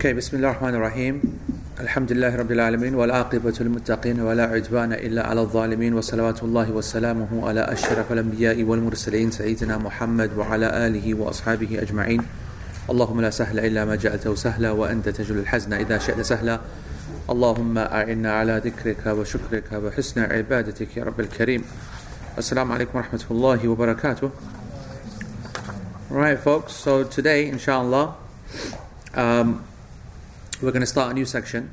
أوكي بسم الله الرحمن الرحيم الحمد لله رب العالمين والعاقبة للمتقين ولا عدوان إلا على الظالمين وصلوات الله وسلامه على أشرف الأنبياء والمرسلين سيدنا محمد وعلى آله وأصحابه أجمعين اللهم لا سهل إلا ما جعلته سهلا وأنت تجعل الحزن إذا شئت سهلا اللهم أعنا على ذكرك وشكرك وحسن عبادتك يا رب الكريم السلام عليكم ورحمة الله وبركاته Right folks, so today inshallah um, we're going to start a new section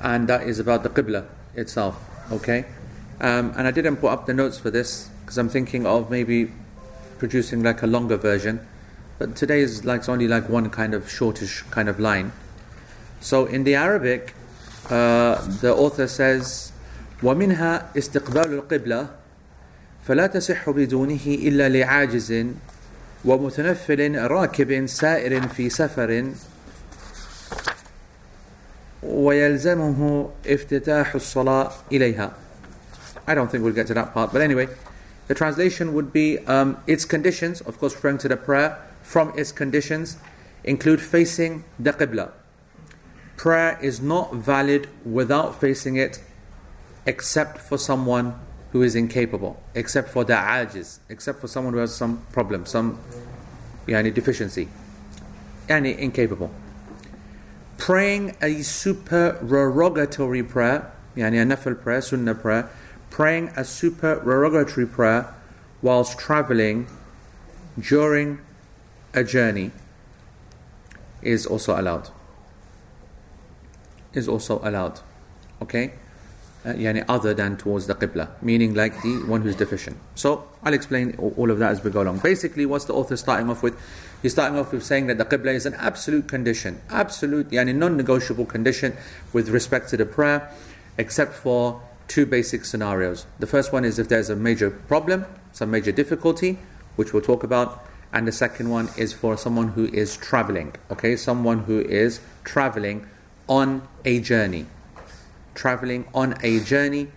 and that is about the Qibla itself, okay? Um, and I didn't put up the notes for this because I'm thinking of maybe producing like a longer version but today is like only like one kind of shortish kind of line. So in the Arabic, uh, the author says, ومنها استقبال القبلة فلا تصح بدونه إلا لعاجز ومتنفل راكب سائر في سفر ويلزمه افتتاح الصلاة إليها. I don't think we'll get to that part, but anyway, the translation would be um, its conditions, of course, referring to the prayer from its conditions include facing the Qibla. Prayer is not valid without facing it except for someone who is incapable, except for the ajiz, except for someone who has some problem, some yani, deficiency, yani incapable. Praying a supererogatory prayer, yani a nafil prayer, sunnah prayer, praying a supererogatory prayer whilst traveling during a journey is also allowed. Is also allowed. Okay? Uh, yani other than towards the Qibla, meaning like the one who's deficient. So I'll explain all of that as we go along. Basically, what's the author starting off with? He's starting off with saying that the Qibla is an absolute condition, absolute, yani non negotiable condition with respect to the prayer, except for two basic scenarios. The first one is if there's a major problem, some major difficulty, which we'll talk about, and the second one is for someone who is traveling. Okay, someone who is traveling on a journey, traveling on a journey,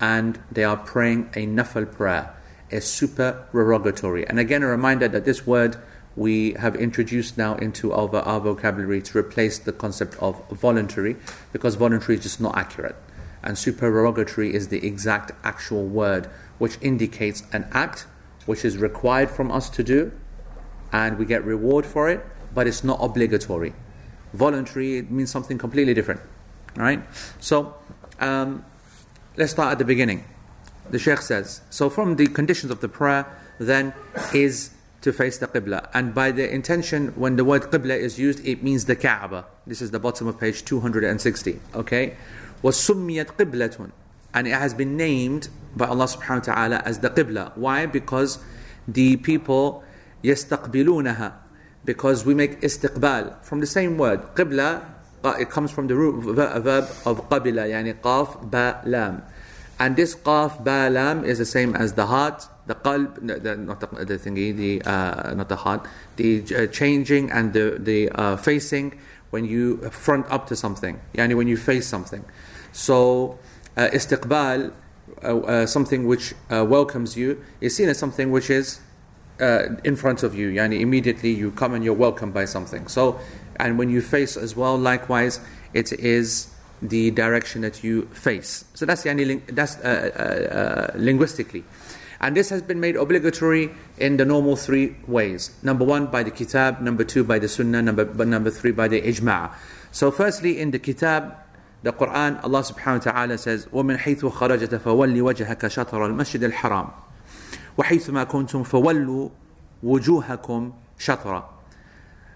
and they are praying a nafal prayer, a supererogatory. And again, a reminder that this word we have introduced now into our, our vocabulary to replace the concept of voluntary, because voluntary is just not accurate. And supererogatory is the exact actual word which indicates an act which is required from us to do and we get reward for it, but it's not obligatory. Voluntary it means something completely different. Right? So um, let's start at the beginning. The Sheikh says, so from the conditions of the prayer, then is to face the Qibla. And by the intention, when the word Qibla is used, it means the Kaaba. This is the bottom of page 260. Okay? وَسُمِّيَتْ قِبْلَةٌ And it has been named by Allah subhanahu wa ta'ala as the Qibla. Why? Because the people يستقبلونها because we make istiqbal from the same word qibla it comes from the root verb of qabila yani qaf ba lam and this qaf ba lam is the same as the heart the qalb the, not the, the thingy the uh, not the heart the uh, changing and the the uh, facing when you front up to something yani when you face something so uh, istiqbal uh, something which welcomes you is seen as something which is in front of you. Yani immediately you come and you're welcomed by something. So, and when you face as well, likewise, it is the direction that you face. So that's yani, that's uh, uh, uh, linguistically. And this has been made obligatory in the normal three ways. Number one, by the kitab. Number two, by the sunnah. Number, number three, by the ijma'. So firstly, in the kitab, the Quran, Allah subhanahu wa ta'ala says, وَمِنْ حَيْثُ خَرَجَتَ فَوَلِّ وَجْهَكَ شَطْرَ الْمَسْجِدِ الْحَرَامِ وحيثما كنتم فولوا وجوهكم شطرا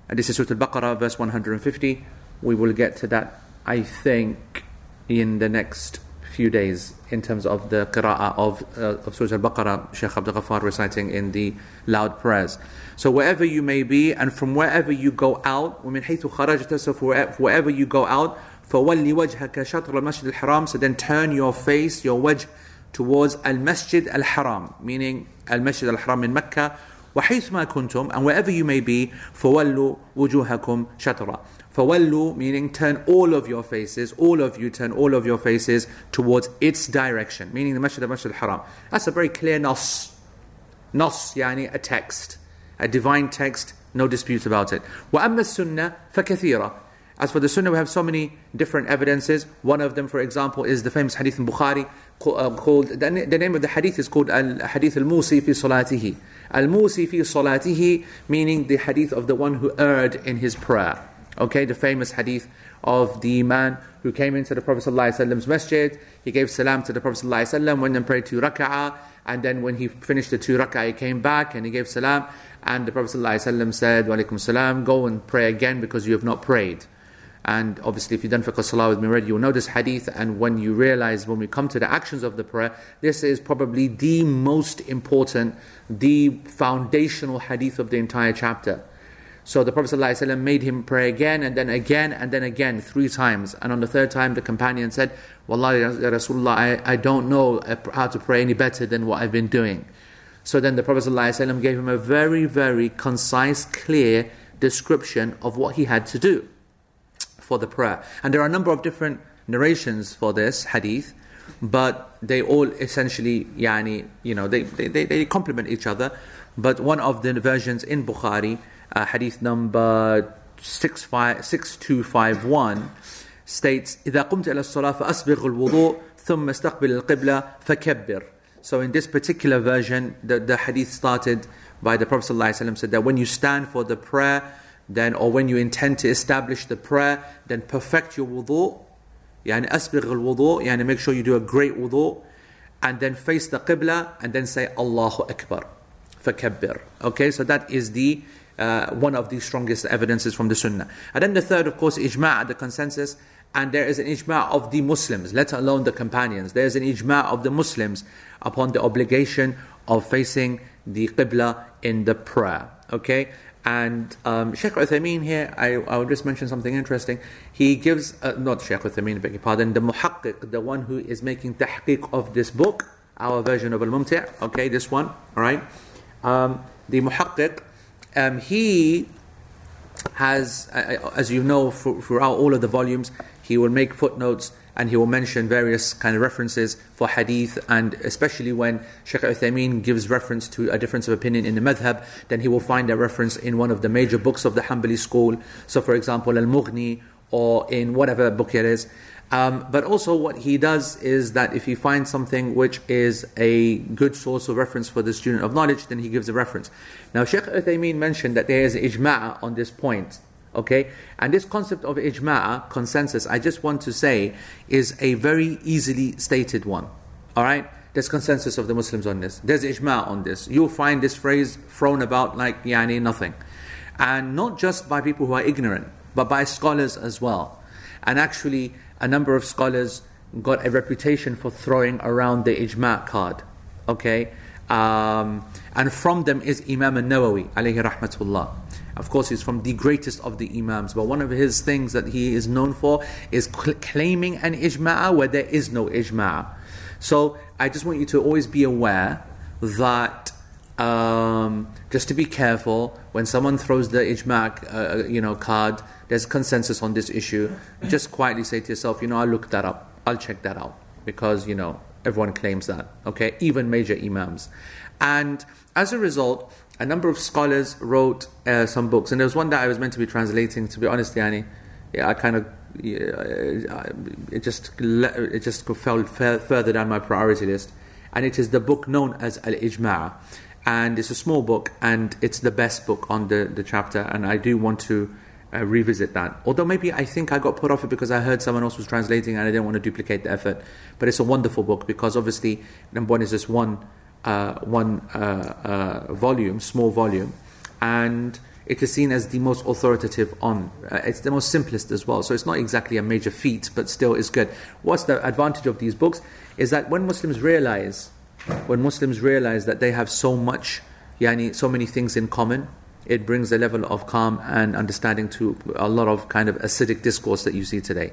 and this is Surah Al-Baqarah verse 150 we will get to that I think in the next few days in terms of the qira'ah of, uh, of Surah Al-Baqarah Shaykh Abdul Ghaffar reciting in the loud prayers so wherever you may be and from wherever you go out ومن حيث خرجت so wherever you go out فولي وجهك شطر المسجد الحرام so then turn your face your wajh towards Al-Masjid Al-Haram, meaning Al-Masjid Al-Haram in Mecca, وحيثما كنتم, and wherever you may be, فَوَلُّوا وُجُوهَكُمْ شَطْرًا فَوَلُّوا, meaning turn all of your faces, all of you turn all of your faces towards its direction, meaning the Masjid Al-Masjid Al-Haram. That's a very clear nas. Nas, yani a text, a divine text, no dispute about it. وَأَمَّا السُنَّةِ فَكَثِيرًا As for the Sunnah, we have so many different evidences. One of them, for example, is the famous hadith in Bukhari uh, called, the, the name of the hadith is called Al Hadith al Musi fi Salatihi. Al Musi fi Salatihi, meaning the hadith of the one who erred in his prayer. Okay, the famous hadith of the man who came into the Prophet Prophet's masjid. He gave salam to the Prophet, ﷺ, went and prayed two rak'ah, and then when he finished the two rak'ah, he came back and he gave salam. And the Prophet ﷺ said, Walaikum salam, go and pray again because you have not prayed. And obviously, if you've done fiqh salah with me already, you'll know this hadith. And when you realize, when we come to the actions of the prayer, this is probably the most important, the foundational hadith of the entire chapter. So the Prophet ﷺ made him pray again and then again and then again, three times. And on the third time, the companion said, Wallahi, Rasulullah, I, I don't know uh, how to pray any better than what I've been doing. So then the Prophet ﷺ gave him a very, very concise, clear description of what he had to do for the prayer. And there are a number of different narrations for this hadith, but they all essentially, yani, you know, they, they, they, they complement each other. But one of the versions in Bukhari, uh, hadith number 6251 states إذا قمت إلى الصلاة فأسبغ الوضوء ثم استقبل القبلة فكبر So in this particular version, the, the hadith started by the Prophet ﷺ said that when you stand for the prayer, then or when you intend to establish the prayer, then perfect your wudu. يعني أسبغ الوضوء يعني make sure you do a great wudu and then face the qibla and then say Allahu Akbar فكبر okay so that is the uh, one of the strongest evidences from the Sunnah. And then the third, of course, ijma' the consensus. And there is an ijma' of the Muslims, let alone the companions. There is an ijma' of the Muslims upon the obligation of facing the Qibla in the prayer. Okay? And um, Sheikh Uthaymeen here, I, I will just mention something interesting. He gives, uh, not Sheikh Uthaymeen, beg your pardon, the muhaqqiq, the one who is making tahqiq of this book, our version of Al Mumti', okay, this one, alright? Um, the muhaqqiq, um, he has, as you know, throughout all of the volumes, he will make footnotes and he will mention various kind of references for hadith. And especially when Shaykh Uthaymeen gives reference to a difference of opinion in the madhab then he will find a reference in one of the major books of the Hanbali school. So for example Al-Mughni or in whatever book it is um, but also, what he does is that if he finds something which is a good source of reference for the student of knowledge, then he gives a reference. Now, Sheikh Uthaymeen mentioned that there is ijma' on this point. Okay? And this concept of ijma', consensus, I just want to say, is a very easily stated one. Alright? There's consensus of the Muslims on this. There's ijma' on this. You'll find this phrase thrown about like yani nothing. And not just by people who are ignorant, but by scholars as well. And actually, a number of scholars got a reputation for throwing around the ijma' card. Okay? Um, and from them is Imam al-Nawawi, alayhi rahmatullah. Of course, he's from the greatest of the Imams, but one of his things that he is known for is cl- claiming an ijma' where there is no ijma'. So I just want you to always be aware that um, just to be careful when someone throws the ijma' uh, you know card there's consensus on this issue, just quietly say to yourself, you know, I'll look that up, I'll check that out, because, you know, everyone claims that, okay? Even major imams. And as a result, a number of scholars wrote uh, some books, and there was one that I was meant to be translating, to be honest, Yanni, yeah, I kind of yeah, it just it just fell further down my priority list, and it is the book known as Al Ijma', and it's a small book, and it's the best book on the the chapter, and I do want to uh, revisit that. Although maybe I think I got put off it because I heard someone else was translating and I didn't want to duplicate the effort. But it's a wonderful book because obviously number one is this one uh, one uh, uh volume, small volume, and it is seen as the most authoritative on. Uh, it's the most simplest as well, so it's not exactly a major feat, but still is good. What's the advantage of these books? Is that when Muslims realize, when Muslims realize that they have so much, yani, so many things in common, it brings a level of calm and understanding to a lot of kind of acidic discourse that you see today.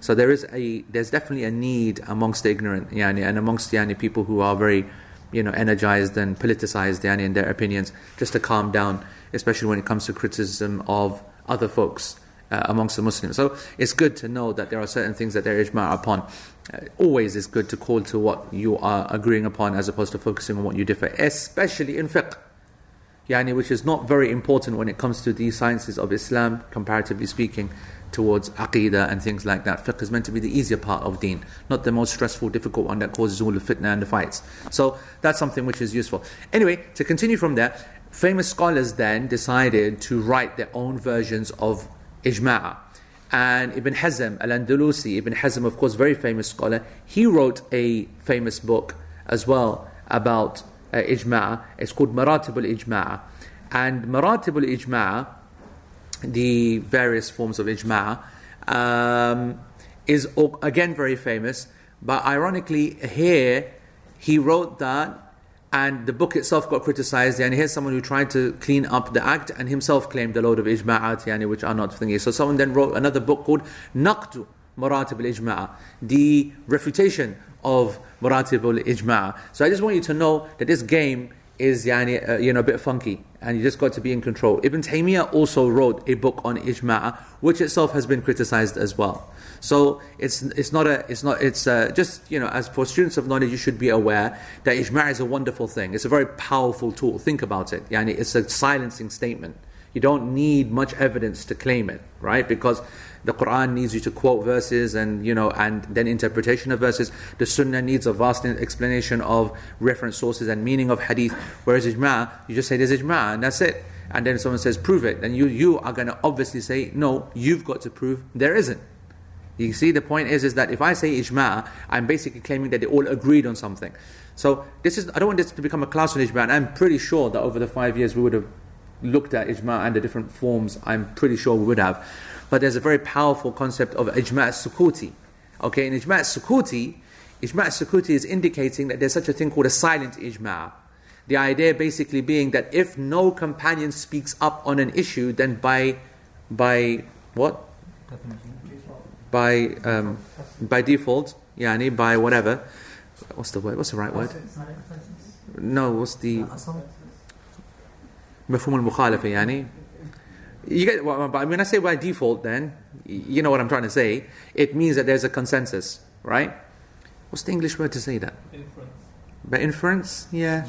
So there is a there's definitely a need amongst the ignorant yani, and amongst yani, people who are very you know energized and politicized yani, in their opinions just to calm down, especially when it comes to criticism of other folks. Uh, amongst the Muslims. So it's good to know that there are certain things that they're ijma' upon. Uh, always is good to call to what you are agreeing upon as opposed to focusing on what you differ, especially in fiqh. Yani, which is not very important when it comes to the sciences of Islam, comparatively speaking, towards aqidah and things like that. Fiqh is meant to be the easier part of deen, not the most stressful, difficult one that causes all the fitna and the fights. So that's something which is useful. Anyway, to continue from there, famous scholars then decided to write their own versions of ijma'. And Ibn Hazm al-Andalusi, Ibn Hazm of course very famous scholar, he wrote a famous book as well about uh, ijma'. It's called Maratib al-Ijma'. And Maratib al-Ijma' the various forms of ijma' um, is again very famous. But ironically, here he wrote that, and the book itself got criticized. And here's someone who tried to clean up the act and himself claimed a load of ijma'at, yani, which are not thingy. So someone then wrote another book called Naqdu Maratib al Ijma', the refutation of Maratib al Ijma'. So I just want you to know that this game is uh, you know, a bit funky and you just got to be in control. Ibn Taymiyyah also wrote a book on ijma', which itself has been criticized as well. So it's it's not a it's not it's uh, just you know as for students of knowledge you should be aware that ijma' is a wonderful thing. It's a very powerful tool. Think about it. Yani it's a silencing statement. You don't need much evidence to claim it, right? Because the Quran needs you to quote verses and you know and then interpretation of verses. The Sunnah needs a vast explanation of reference sources and meaning of hadith. Whereas ijma, you just say there's ijma and that's it. And then someone says prove it, then you you are going to obviously say no. You've got to prove there isn't. You see, the point is is that if I say ijma, I'm basically claiming that they all agreed on something. So this is I don't want this to become a class on ijma. And I'm pretty sure that over the five years we would have looked at ijma and the different forms. I'm pretty sure we would have. But there's a very powerful concept of ijma' sukuti. Okay, in ijma' sukuti, ijma' sukuti is indicating that there's such a thing called a silent ijma'. The idea basically being that if no companion speaks up on an issue, then by by what? By um, by default, yani by whatever. What's the word? What's the right word? No, what's the مفهوم المخالفة يعني you get, well, but when I say by default, then you know what I'm trying to say. It means that there's a consensus, right? What's the English word to say that? Inference. By inference, yeah.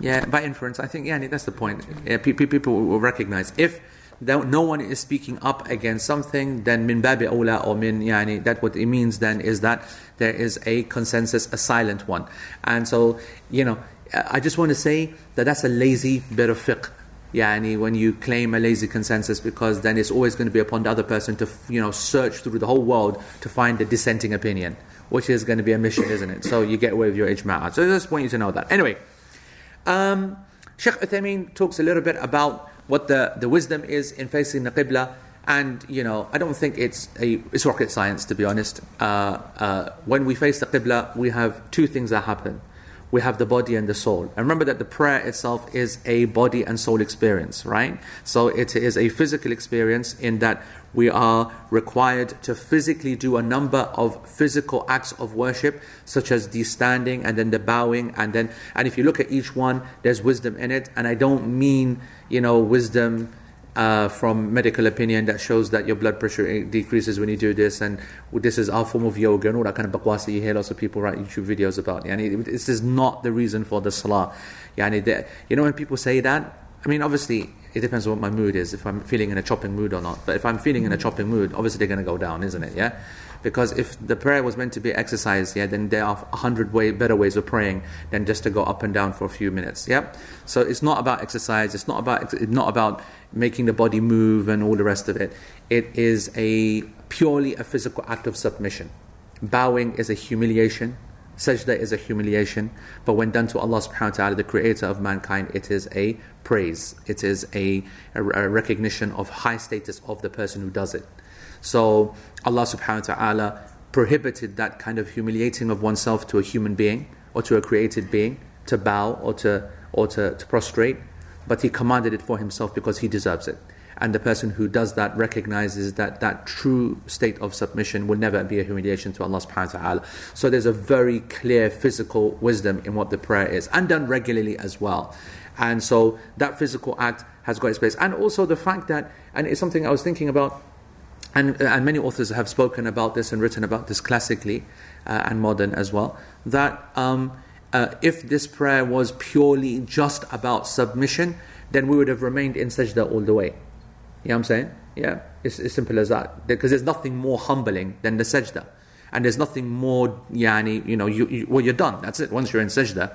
Yeah, by inference. I think yeah, that's the point. Yeah, people will recognize if no one is speaking up against something, then min babi awla or min yani, that what it means then is that there is a consensus, a silent one. And so, you know, I just want to say that that's a lazy bit of fiqh yani when you claim a lazy consensus because then it's always going to be upon the other person to you know search through the whole world to find a dissenting opinion which is going to be a mission isn't it? So you get away with your ijma' so I just want you to know that. Anyway um, Sheikh Uthaymeen talks a little bit about what the, the wisdom is in facing the Qibla and you know I don't think it's a it's rocket science to be honest. Uh, uh, when we face the Qibla we have two things that happen we have the body and the soul. And remember that the prayer itself is a body and soul experience, right? So it is a physical experience in that we are required to physically do a number of physical acts of worship, such as the standing and then the bowing, and then and if you look at each one, there's wisdom in it. And I don't mean you know wisdom uh, from medical opinion that shows that your blood pressure decreases when you do this, and this is our form of yoga and all that kind of bakwasi you hear lots of people write YouTube videos about. Yani, this is not the reason for the salah. Yani, the, you know when people say that, I mean obviously it depends on what my mood is, if I'm feeling in a chopping mood or not. But if I'm feeling in a chopping mood, obviously they're going to go down, isn't it? Yeah. Because if the prayer was meant to be exercise, yeah, then there are a hundred way better ways of praying than just to go up and down for a few minutes. Yeah. So it's not about exercise. It's not about it's not about making the body move and all the rest of it. It is a purely a physical act of submission. Bowing is a humiliation. Sajda is a humiliation, but when done to Allah subhanahu wa ta'ala, the creator of mankind, it is a praise. It is a, a, recognition of high status of the person who does it. So Allah subhanahu wa ta'ala prohibited that kind of humiliating of oneself to a human being or to a created being, to bow or to or to, to prostrate but he commanded it for himself because he deserves it. And the person who does that recognizes that that true state of submission will never be a humiliation to Allah subhanahu wa ta'ala. So there's a very clear physical wisdom in what the prayer is, and done regularly as well. And so that physical act has got its place. And also the fact that, and it's something I was thinking about, and, and many authors have spoken about this and written about this classically uh, and modern as well, that um, uh, if this prayer was purely just about submission, then we would have remained in sajda all the way. You know what I'm saying? Yeah, it's as simple as that. Because there's nothing more humbling than the sajda. And there's nothing more, yani, you know, you, you, well, you're done. That's it. Once you're in sajda,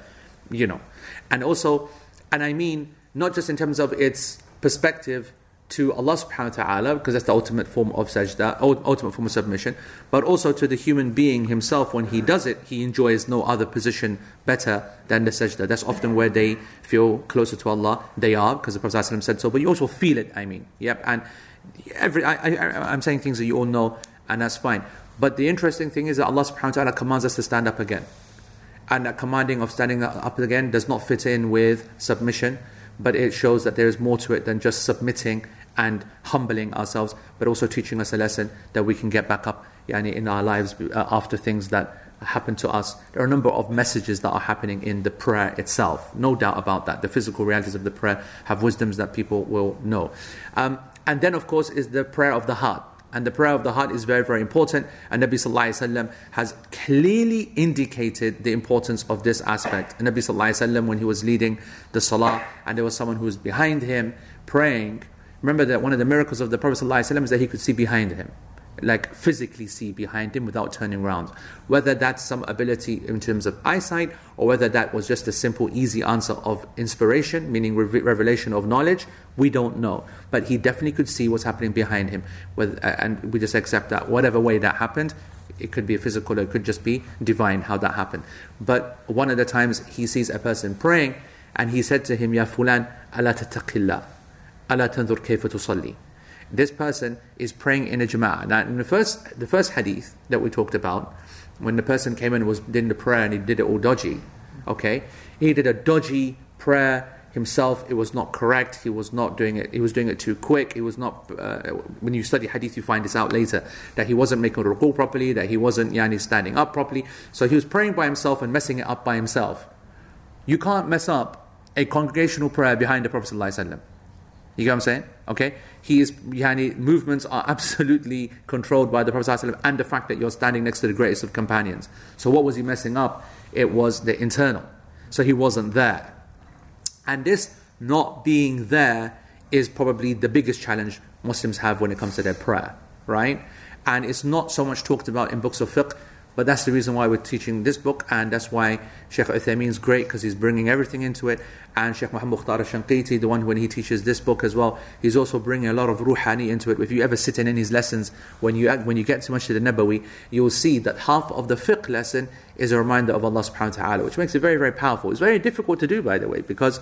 you know. And also, and I mean, not just in terms of its perspective to Allah subhanahu wa ta'ala, because that's the ultimate form of sajda, ultimate form of submission, but also to the human being himself when he does it, he enjoys no other position better than the sajda. That's often where they feel closer to Allah. They are, because the Prophet said so, but you also feel it, I mean. Yep, and every I, I, I'm saying things that you all know, and that's fine. But the interesting thing is that Allah subhanahu wa ta'ala commands us to stand up again. And that commanding of standing up again does not fit in with submission, but it shows that there is more to it than just submitting and humbling ourselves, but also teaching us a lesson that we can get back up yani, in our lives uh, after things that happen to us. There are a number of messages that are happening in the prayer itself, no doubt about that. The physical realities of the prayer have wisdoms that people will know. Um, and then, of course, is the prayer of the heart. And the prayer of the heart is very, very important. And Nabi Sallallahu has clearly indicated the importance of this aspect. And Nabi Sallallahu when he was leading the salah, and there was someone who was behind him praying, Remember that one of the miracles of the Prophet ﷺ is that he could see behind him, like physically see behind him without turning around. Whether that's some ability in terms of eyesight, or whether that was just a simple, easy answer of inspiration, meaning revelation of knowledge, we don't know. But he definitely could see what's happening behind him, uh, and we just accept that. Whatever way that happened, it could be physical, or it could just be divine how that happened. But one of the times he sees a person praying, and he said to him, Ya fulan, tattaqillah ألا تنظر كيف تصلي this person is praying in a jama'ah. Now, in the first, the first hadith that we talked about, when the person came in and was doing the prayer and he did it all dodgy, okay, he did a dodgy prayer himself. It was not correct. He was not doing it. He was doing it too quick. He was not. Uh, when you study hadith, you find this out later that he wasn't making ruku properly. That he wasn't yani standing up properly. So he was praying by himself and messing it up by himself. You can't mess up a congregational prayer behind the Prophet sallallahu you get what I'm saying? Okay? He is, yani, movements are absolutely controlled by the Prophet ﷺ and the fact that you're standing next to the greatest of companions. So what was he messing up? It was the internal. So he wasn't there. And this not being there is probably the biggest challenge Muslims have when it comes to their prayer, right? And it's not so much talked about in books of fiqh but that's the reason why we're teaching this book, and that's why Sheikh Uthaymeen is great because he's bringing everything into it. And Sheikh Muhammad Mukhtar al-Shanqiti, the one when he teaches this book as well, he's also bringing a lot of ruhani into it. If you ever sit in, in his lessons, when you when you get to Masjid al-Nabawi, you'll see that half of the fiqh lesson is a reminder of Allah subhanahu wa ta'ala, which makes it very, very powerful. It's very difficult to do, by the way, because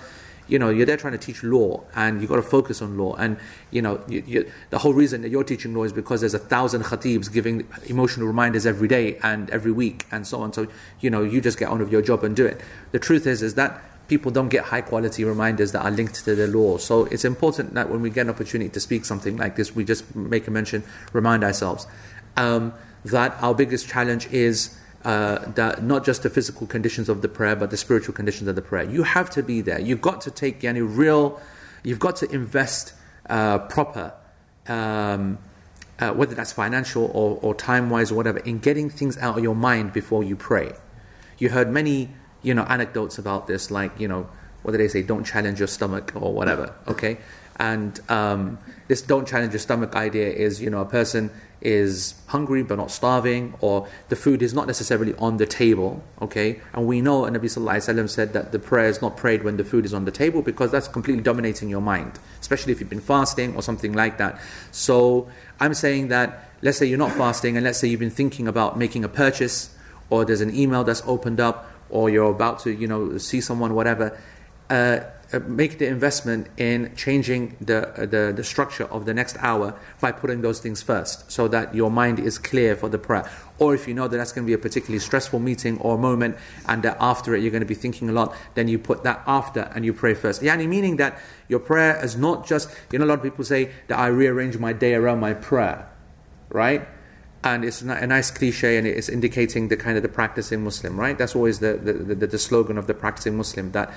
you know, you're there trying to teach law and you've got to focus on law. And, you know, you, you, the whole reason that you're teaching law is because there's a thousand khatibs giving emotional reminders every day and every week and so on. So, you know, you just get on with your job and do it. The truth is, is that people don't get high quality reminders that are linked to the law. So it's important that when we get an opportunity to speak something like this, we just make a mention, remind ourselves um, that our biggest challenge is uh, not just the physical conditions of the prayer, but the spiritual conditions of the prayer. You have to be there. You've got to take any real, you've got to invest uh, proper, um, uh, whether that's financial or, or time wise or whatever, in getting things out of your mind before you pray. You heard many, you know, anecdotes about this, like, you know, what do they say? Don't challenge your stomach or whatever, okay? And um, this don't challenge your stomach idea is, you know, a person is hungry but not starving, or the food is not necessarily on the table, okay? And we know, and Nabi Sallallahu said that the prayer is not prayed when the food is on the table because that's completely dominating your mind, especially if you've been fasting or something like that. So I'm saying that, let's say you're not fasting, and let's say you've been thinking about making a purchase, or there's an email that's opened up, or you're about to, you know, see someone, whatever. Uh, make the investment in changing the, uh, the, the structure of the next hour by putting those things first so that your mind is clear for the prayer. Or if you know that that's going to be a particularly stressful meeting or moment and that after it you're going to be thinking a lot, then you put that after and you pray first. Yani meaning that your prayer is not just, you know, a lot of people say that I rearrange my day around my prayer, right? and it's a nice cliche and it's indicating the kind of the practicing Muslim, right? That's always the, the, the, the slogan of the practicing Muslim that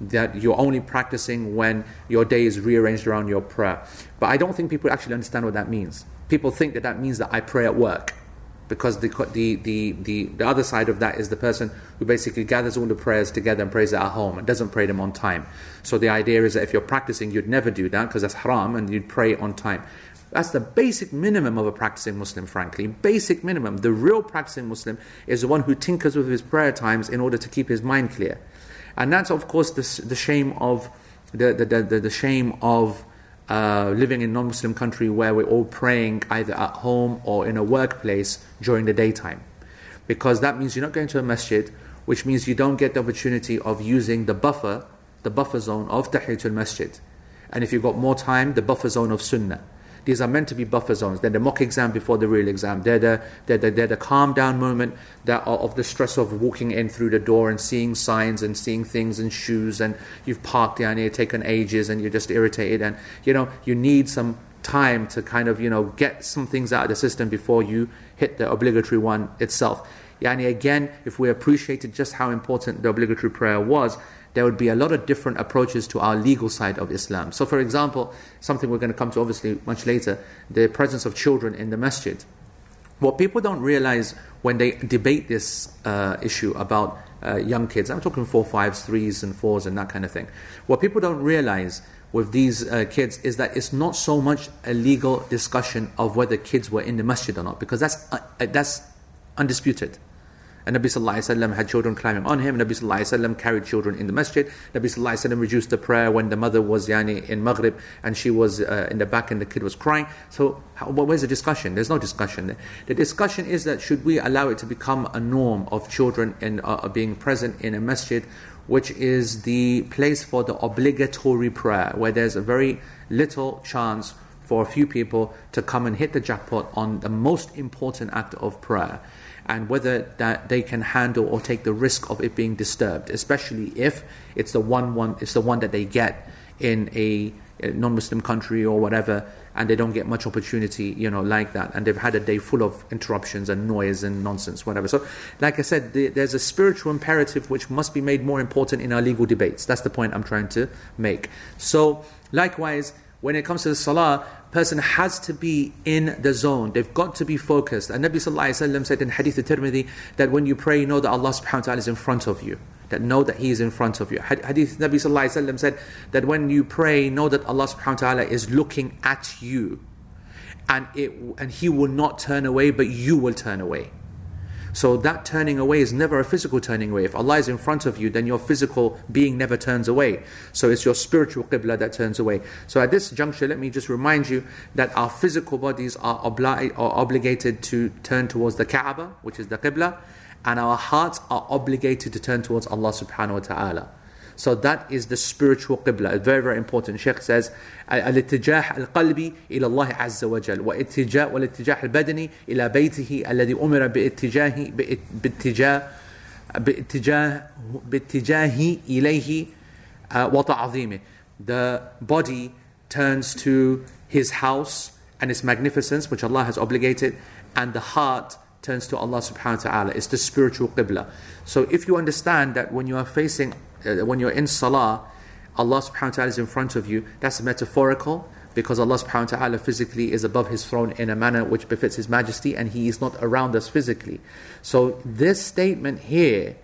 that you're only practicing when your day is rearranged around your prayer. But I don't think people actually understand what that means. People think that that means that I pray at work. because the, the, the, the, the other side of that is the person who basically gathers all the prayers together and prays it at home and doesn't pray them on time. So the idea is that if you're practicing, you'd never do that because that's haram and you'd pray on time. That's the basic minimum of a practicing Muslim, frankly. Basic minimum. The real practicing Muslim is the one who tinkers with his prayer times in order to keep his mind clear. And that's, of course, the, the shame of the, the, the, the shame of uh, living in non-Muslim country where we're all praying either at home or in a workplace during the daytime. Because that means you're not going to a masjid, which means you don't get the opportunity of using the buffer, the buffer zone of Tahiyatul Masjid. And if you've got more time, the buffer zone of Sunnah. These are meant to be buffer zones. They're the mock exam before the real exam. They're the, they're the, they're the calm down moment that of the stress of walking in through the door and seeing signs and seeing things and shoes and you've parked down here, taken ages and you're just irritated and you know you need some time to kind of you know get some things out of the system before you hit the obligatory one itself. Yani again, if we appreciated just how important the obligatory prayer was, there would be a lot of different approaches to our legal side of Islam. So, for example, something we're going to come to obviously much later the presence of children in the masjid. What people don't realize when they debate this uh, issue about uh, young kids, I'm talking four, fives, threes, and fours, and that kind of thing. What people don't realize with these uh, kids is that it's not so much a legal discussion of whether kids were in the masjid or not, because that's, uh, that's undisputed. And Nabi Sallallahu had children climbing on him. And Nabi Sallallahu carried children in the masjid. Nabi Sallallahu reduced the prayer when the mother was yani, in Maghrib and she was uh, in the back and the kid was crying. So how, where's the discussion? There's no discussion. The discussion is that should we allow it to become a norm of children in, uh, being present in a masjid which is the place for the obligatory prayer, where there's a very little chance for a few people to come and hit the jackpot on the most important act of prayer and whether that they can handle or take the risk of it being disturbed, especially if it's the one one it's the one that they get in a, non-Muslim country or whatever, and they don't get much opportunity, you know, like that, and they've had a day full of interruptions and noise and nonsense, whatever. So, like I said, the, there's a spiritual imperative which must be made more important in our legal debates. That's the point I'm trying to make. So, likewise, when it comes to the salah, person has to be in the zone. They've got to be focused. And Nabi Sallallahu said in Hadith al-Tirmidhi that when you pray, you know that Allah subhanahu wa ta'ala is in front of you. That know that He is in front of you. Hadith Nabi Sallallahu said that when you pray, know that Allah subhanahu wa ta'ala is looking at you. And, it, and He will not turn away, but you will turn away. So that turning away is never a physical turning away. If Allah is in front of you, then your physical being never turns away. So it's your spiritual qibla that turns away. So at this juncture, let me just remind you that our physical bodies are, obli- are obligated to turn towards the Kaaba, which is the qibla, and our hearts are obligated to turn towards Allah subhanahu wa ta'ala. So that is the spiritual qibla. Very, very important. Sheikh says, الاتجاه القلبي إلى الله عز وجل واتجاه والاتجاه البدني إلى بيته الذي أمر باتجاه باتجاه باتجاه باتجاه إليه وتعظيمه. The body turns to his house and its magnificence, which Allah has obligated, and the heart turns to Allah subhanahu wa ta'ala. It's the spiritual qibla. So if you understand that when you are facing uh, when you're in salah, Allah subhanahu wa ta'ala is in front of you, that's metaphorical because Allah subhanahu wa ta'ala physically is above His throne in a manner which befits His majesty and He is not around us physically. So, this statement here,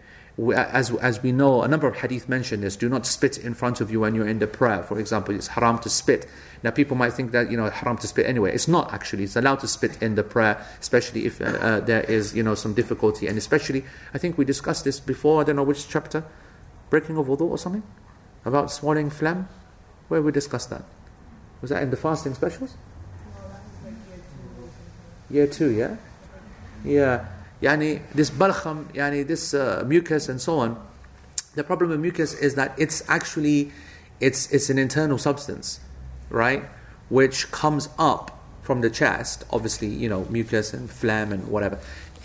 as, as we know, a number of hadith mention this do not spit in front of you when you're in the prayer. For example, it's haram to spit. Now, people might think that, you know, haram to spit anyway. It's not actually. It's allowed to spit in the prayer, especially if uh, uh, there is, you know, some difficulty. And especially, I think we discussed this before, I don't know which chapter breaking of wudu or something? About swallowing phlegm? Where we discussed that? Was that in the fasting specials? year two, yeah? Yeah. Yani, this balkham, yani, this uh, mucus and so on, the problem with mucus is that it's actually, it's, it's an internal substance, right? Which comes up from the chest, obviously, you know, mucus and phlegm and whatever.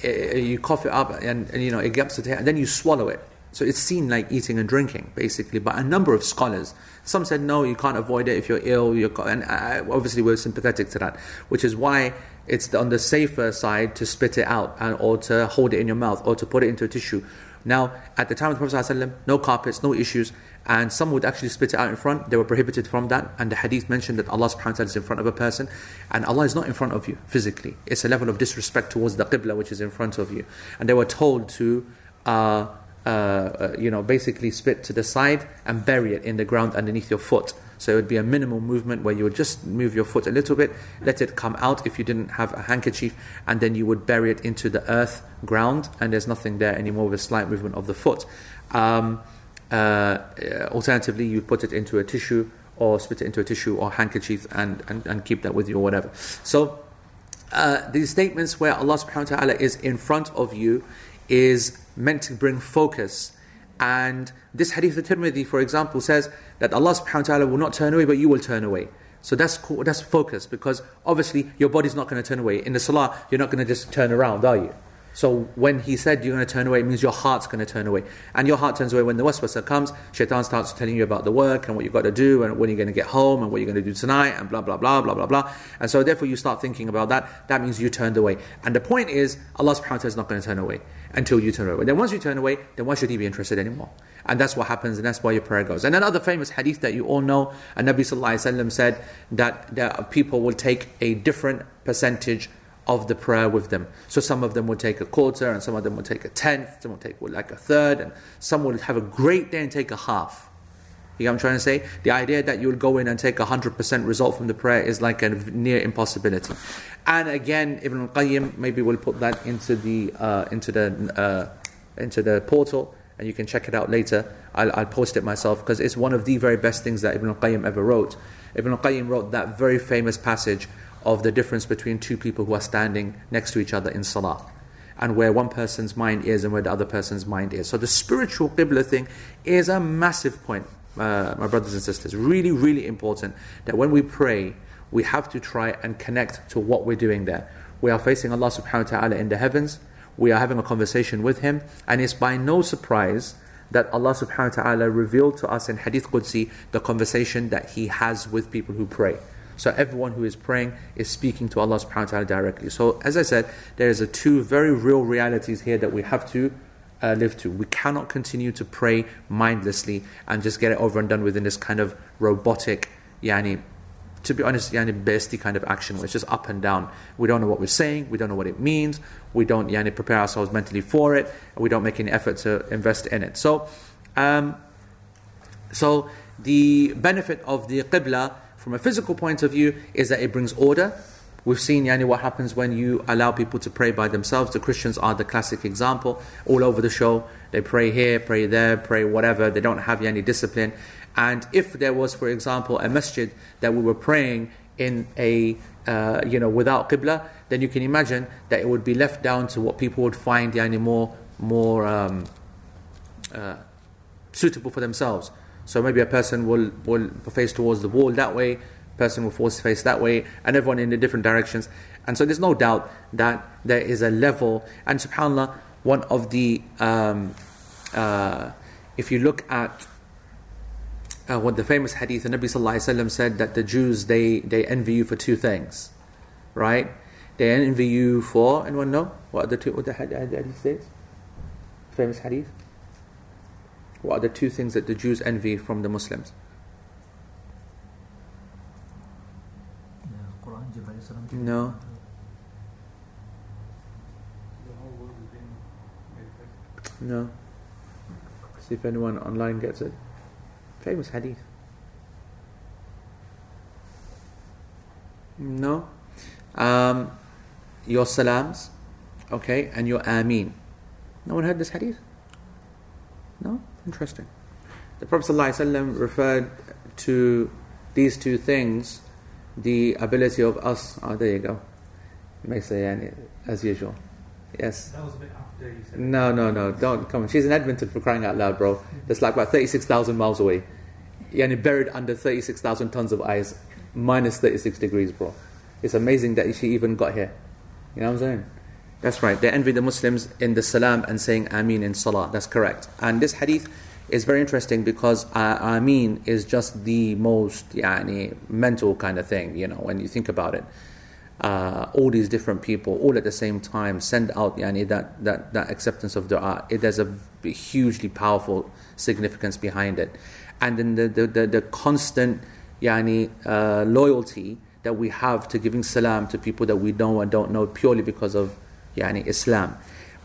You cough it up and, and you know, it gets to the and then you swallow it So it's seen like eating and drinking, basically, by a number of scholars. Some said, no, you can't avoid it if you're ill. You're, and uh, obviously, we're sympathetic to that, which is why it's on the safer side to spit it out and, or to hold it in your mouth or to put it into a tissue. Now, at the time of the Prophet, ﷺ, no carpets, no issues, and some would actually spit it out in front. They were prohibited from that. And the hadith mentioned that Allah subhanahu wa ta'ala is in front of a person, and Allah is not in front of you physically. It's a level of disrespect towards the qibla which is in front of you. And they were told to. Uh, uh, uh, you know, basically spit to the side and bury it in the ground underneath your foot. So it would be a minimal movement where you would just move your foot a little bit, let it come out if you didn't have a handkerchief, and then you would bury it into the earth ground, and there's nothing there anymore with a slight movement of the foot. Um, uh, alternatively, you put it into a tissue or spit it into a tissue or handkerchief and, and, and keep that with you or whatever. So uh, these statements where Allah subhanahu wa ta'ala is in front of you is meant to bring focus. And this hadith of Tirmidhi, for example, says that Allah subhanahu wa ta'ala will not turn away, but you will turn away. So that's that's focus because obviously your body's not going to turn away. In the salah, you're not going to just turn around, are you? So when he said you're going to turn away, it means your heart's going to turn away. And your heart turns away when the waswasa comes. Shaitan starts telling you about the work and what you've got to do and when you're going to get home and what you're going to do tonight and blah, blah, blah, blah, blah, blah. And so therefore you start thinking about that. That means you turned away. And the point is, Allah subhanahu wa ta'ala is not going to turn away until you turn away. Then once you turn away, then why should he be interested anymore? And that's what happens, and that's why your prayer goes. And another famous hadith that you all know, and Nabi Sallallahu said that, that people will take a different percentage of the prayer with them. So some of them would take a quarter, and some of them would take a tenth, some would take like a third, and some would have a great day and take a half. You know what I'm trying to say? The idea that you'll go in and take a 100% result from the prayer is like a near impossibility. And again, Ibn al-Qayyim, maybe we'll put that into the, uh, into the, uh, into the portal, and you can check it out later. I'll, I'll post it myself, because it's one of the very best things that Ibn al-Qayyim ever wrote. Ibn al-Qayyim wrote that very famous passage of the difference between two people who are standing next to each other in salah and where one person's mind is and where the other person's mind is. So the spiritual qibla thing is a massive point, uh, my brothers and sisters. Really, really important that when we pray, we have to try and connect to what we're doing there. We are facing Allah subhanahu wa ta'ala in the heavens, we are having a conversation with Him, and it's by no surprise that Allah subhanahu wa ta'ala revealed to us in Hadith Qudsi the conversation that He has with people who pray. So everyone who is praying is speaking to Allah subhanahu wa ta'ala directly. So as I said, there is a two very real realities here that we have to uh, live to. We cannot continue to pray mindlessly and just get it over and done with in this kind of robotic, yani, to be honest, yani bestie kind of action where it's just up and down. We don't know what we're saying, we don't know what it means, we don't yani prepare ourselves mentally for it, we don't make any effort to invest in it. So, um, so the benefit of the qibla from a physical point of view is that it brings order. We've seen yani, what happens when you allow people to pray by themselves. The Christians are the classic example. All over the show, they pray here, pray there, pray whatever. They don't have any discipline. And if there was, for example, a masjid that we were praying in a uh, you know without qibla, then you can imagine that it would be left down to what people would find yani, more more um, uh, suitable for themselves. So maybe a person will, will face towards the wall that way, person will force face that way, and everyone in the different directions. And so there's no doubt that there is a level, and subhanAllah, one of the, um, uh, if you look at uh, what the famous hadith, the Nabi Sallallahu said that the Jews, they, they envy you for two things, right? They envy you for, anyone know what are the two, what the hadith says? Famous hadith? What are the two things that the Jews envy from the Muslims? No. No. See if anyone online gets it. Famous hadith. No. Um, your salams, okay, and your ameen. No one heard this hadith? No? Interesting. The Prophet ﷺ referred to these two things, the ability of us. Oh, there you go. Makes a as usual. Yes. That was a bit after you said. No, no, no. Don't come on. She's in Edmonton for crying out loud, bro. That's like about thirty-six thousand miles away. Yani buried under thirty-six thousand tons of ice, minus thirty-six degrees, bro. It's amazing that she even got here. You know what I'm saying? That's right. They envy the Muslims in the salam and saying Ameen in salah. That's correct. And this hadith is very interesting because uh, Ameen is just the most yani, mental kind of thing, you know, when you think about it. Uh, all these different people, all at the same time, send out yani, that, that, that acceptance of dua. It has a hugely powerful significance behind it. And then the, the, the, the constant yani, uh, loyalty that we have to giving salam to people that we know and don't know purely because of yani Islam.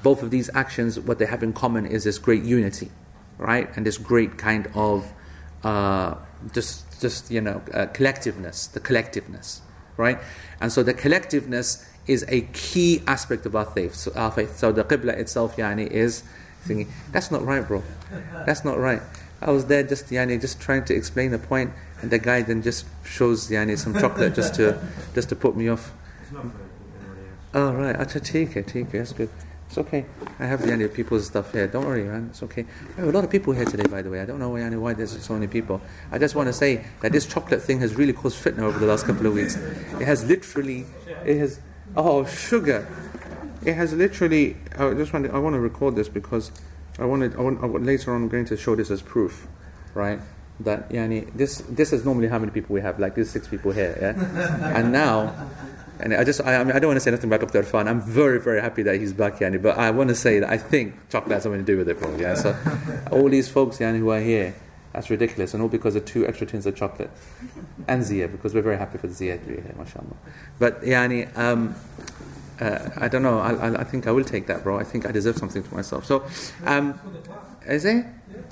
Both of these actions, what they have in common is this great unity, right? And this great kind of uh, just, just you know, uh, collectiveness, the collectiveness, right? And so the collectiveness is a key aspect of our faith. So, our faith. so the qibla itself, yani, is thinking, that's not right, bro. That's not right. I was there just yani, just trying to explain the point, and the guy then just shows yani, some chocolate just to just to put me off. Oh, right. Acha, take it, take it. That's good. It's okay. I have the of people's stuff here. Don't worry, man. It's okay. We have a lot of people here today, by the way. I don't know why, why there's so many people. I just want to say that this chocolate thing has really caused fitna over the last couple of weeks. It has literally, it has, oh, sugar. It has literally, I just want to, I want to record this because I wanted, I want, I want, later on I'm going to show this as proof, right? That, yani, this, this is normally how many people we have, like these six people here, yeah? And now, and I just, I, I, mean, I don't want to say nothing about Dr. Irfan. I'm very, very happy that he's back, Yani, but I want to say that I think chocolate has something to do with it, probably. Yeah? So, all these folks, Yani, who are here, that's ridiculous, and all because of two extra tins of chocolate. And Zia, because we're very happy for Zia to be here, mashallah. But, Yani, um, uh, I don't know, I, I, I, think I will take that, bro. I think I deserve something for myself. So, um, is it?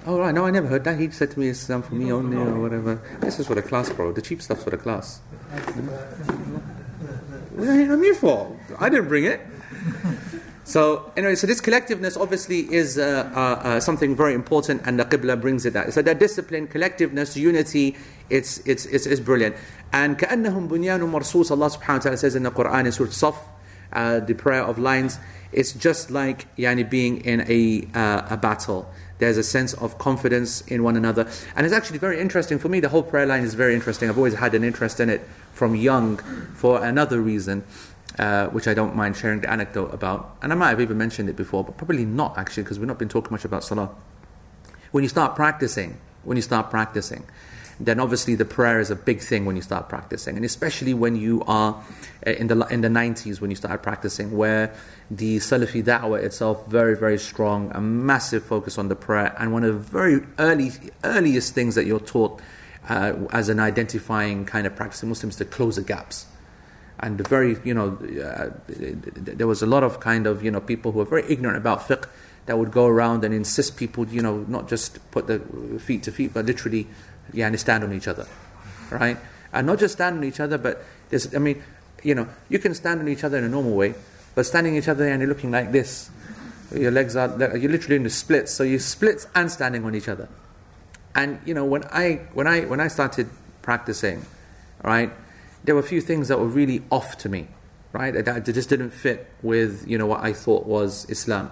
Oh, right, no, I never heard that. He said to me, it's um, for me only, or whatever. This is for the class, bro. The cheap stuff's for the class. I'm here for? I didn't bring it. So anyway, so this collectiveness obviously is uh, uh, uh, something very important, and the Qibla brings it that. So that discipline, collectiveness, unity, it's it's it's, it's brilliant. And كأنهم بنيان مرصوص Allah subhanahu wa ta'ala says in the Quran in Surah Saf, uh, the prayer of lines, it's just like yani being in a uh, a battle. There's a sense of confidence in one another, and it's actually very interesting for me. The whole prayer line is very interesting. I've always had an interest in it from young for another reason, uh, which I don't mind sharing the anecdote about. And I might have even mentioned it before, but probably not actually, because we've not been talking much about salah. When you start practicing, when you start practicing, then obviously the prayer is a big thing when you start practicing, and especially when you are uh, in the in the 90s when you start practicing, where the Salafi da'wah itself very very strong, a massive focus on the prayer, and one of the very early earliest things that you're taught uh, as an identifying kind of practicing Muslims to close the gaps. And very, you know, uh, there was a lot of kind of, you know, people who were very ignorant about fiqh that would go around and insist people, you know, not just put the feet to feet, but literally, yeah, and they stand on each other, right? And not just stand on each other, but there's, I mean, you know, you can stand on each other in a normal way, but standing each other and you're looking like this, your legs are, you're literally in the splits, so you splits and standing on each other. And you know, when I when I when I started practicing, right, there were a few things that were really off to me, right? That, that just didn't fit with you know what I thought was Islam,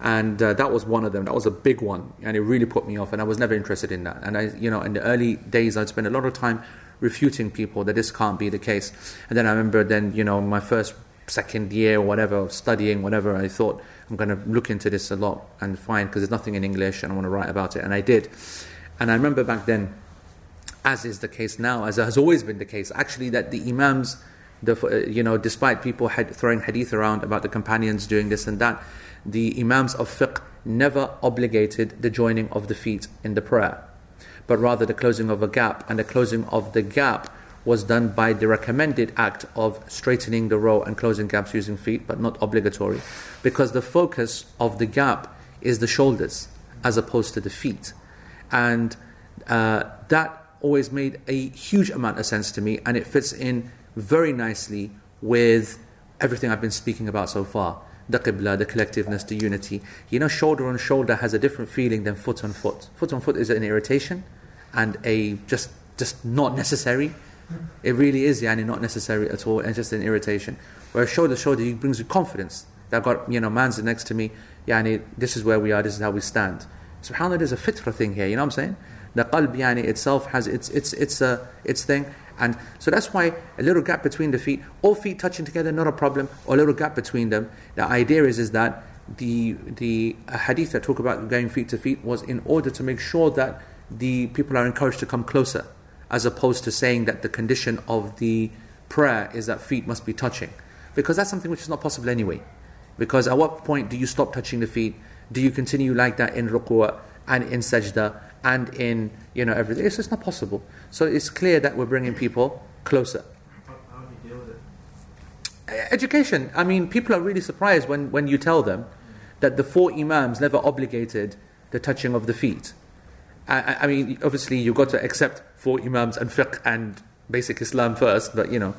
and uh, that was one of them. That was a big one, and it really put me off. And I was never interested in that. And I, you know, in the early days, I'd spend a lot of time refuting people that this can't be the case. And then I remember, then you know, my first second year or whatever studying, whatever, I thought I'm going to look into this a lot and find because there's nothing in English and I want to write about it, and I did. And I remember back then, as is the case now, as has always been the case, actually, that the Imams, the, uh, you know, despite people had throwing hadith around about the companions doing this and that, the Imams of fiqh never obligated the joining of the feet in the prayer, but rather the closing of a gap, and the closing of the gap was done by the recommended act of straightening the row and closing gaps using feet, but not obligatory, because the focus of the gap is the shoulders as opposed to the feet. And uh, that always made a huge amount of sense to me, and it fits in very nicely with everything I've been speaking about so far the qibla, the collectiveness, the unity. You know, shoulder on shoulder has a different feeling than foot on foot. Foot on foot is an irritation and a just just not necessary. It really is, yani, not necessary at all, and just an irritation. Whereas shoulder to shoulder brings you confidence. That got, you know, man's next to me, yani, this is where we are, this is how we stand. SubhanAllah, there's a fitra thing here, you know what I'm saying? The qalb yani itself has its its its uh, its thing, And so that's why a little gap between the feet, all feet touching together, not a problem, or a little gap between them. The idea is, is that the, the uh, hadith that talk about going feet to feet was in order to make sure that the people are encouraged to come closer, as opposed to saying that the condition of the prayer is that feet must be touching. Because that's something which is not possible anyway. Because at what point do you stop touching the feet? Do you continue like that in ruku' and in sajda and in you know everything? It's just not possible. So it's clear that we're bringing people closer. How, do you deal with it? Education. I mean, people are really surprised when, when you tell them that the four imams never obligated the touching of the feet. I, I- I mean, obviously, you've got to accept four imams and fiqh and basic Islam first, but you know.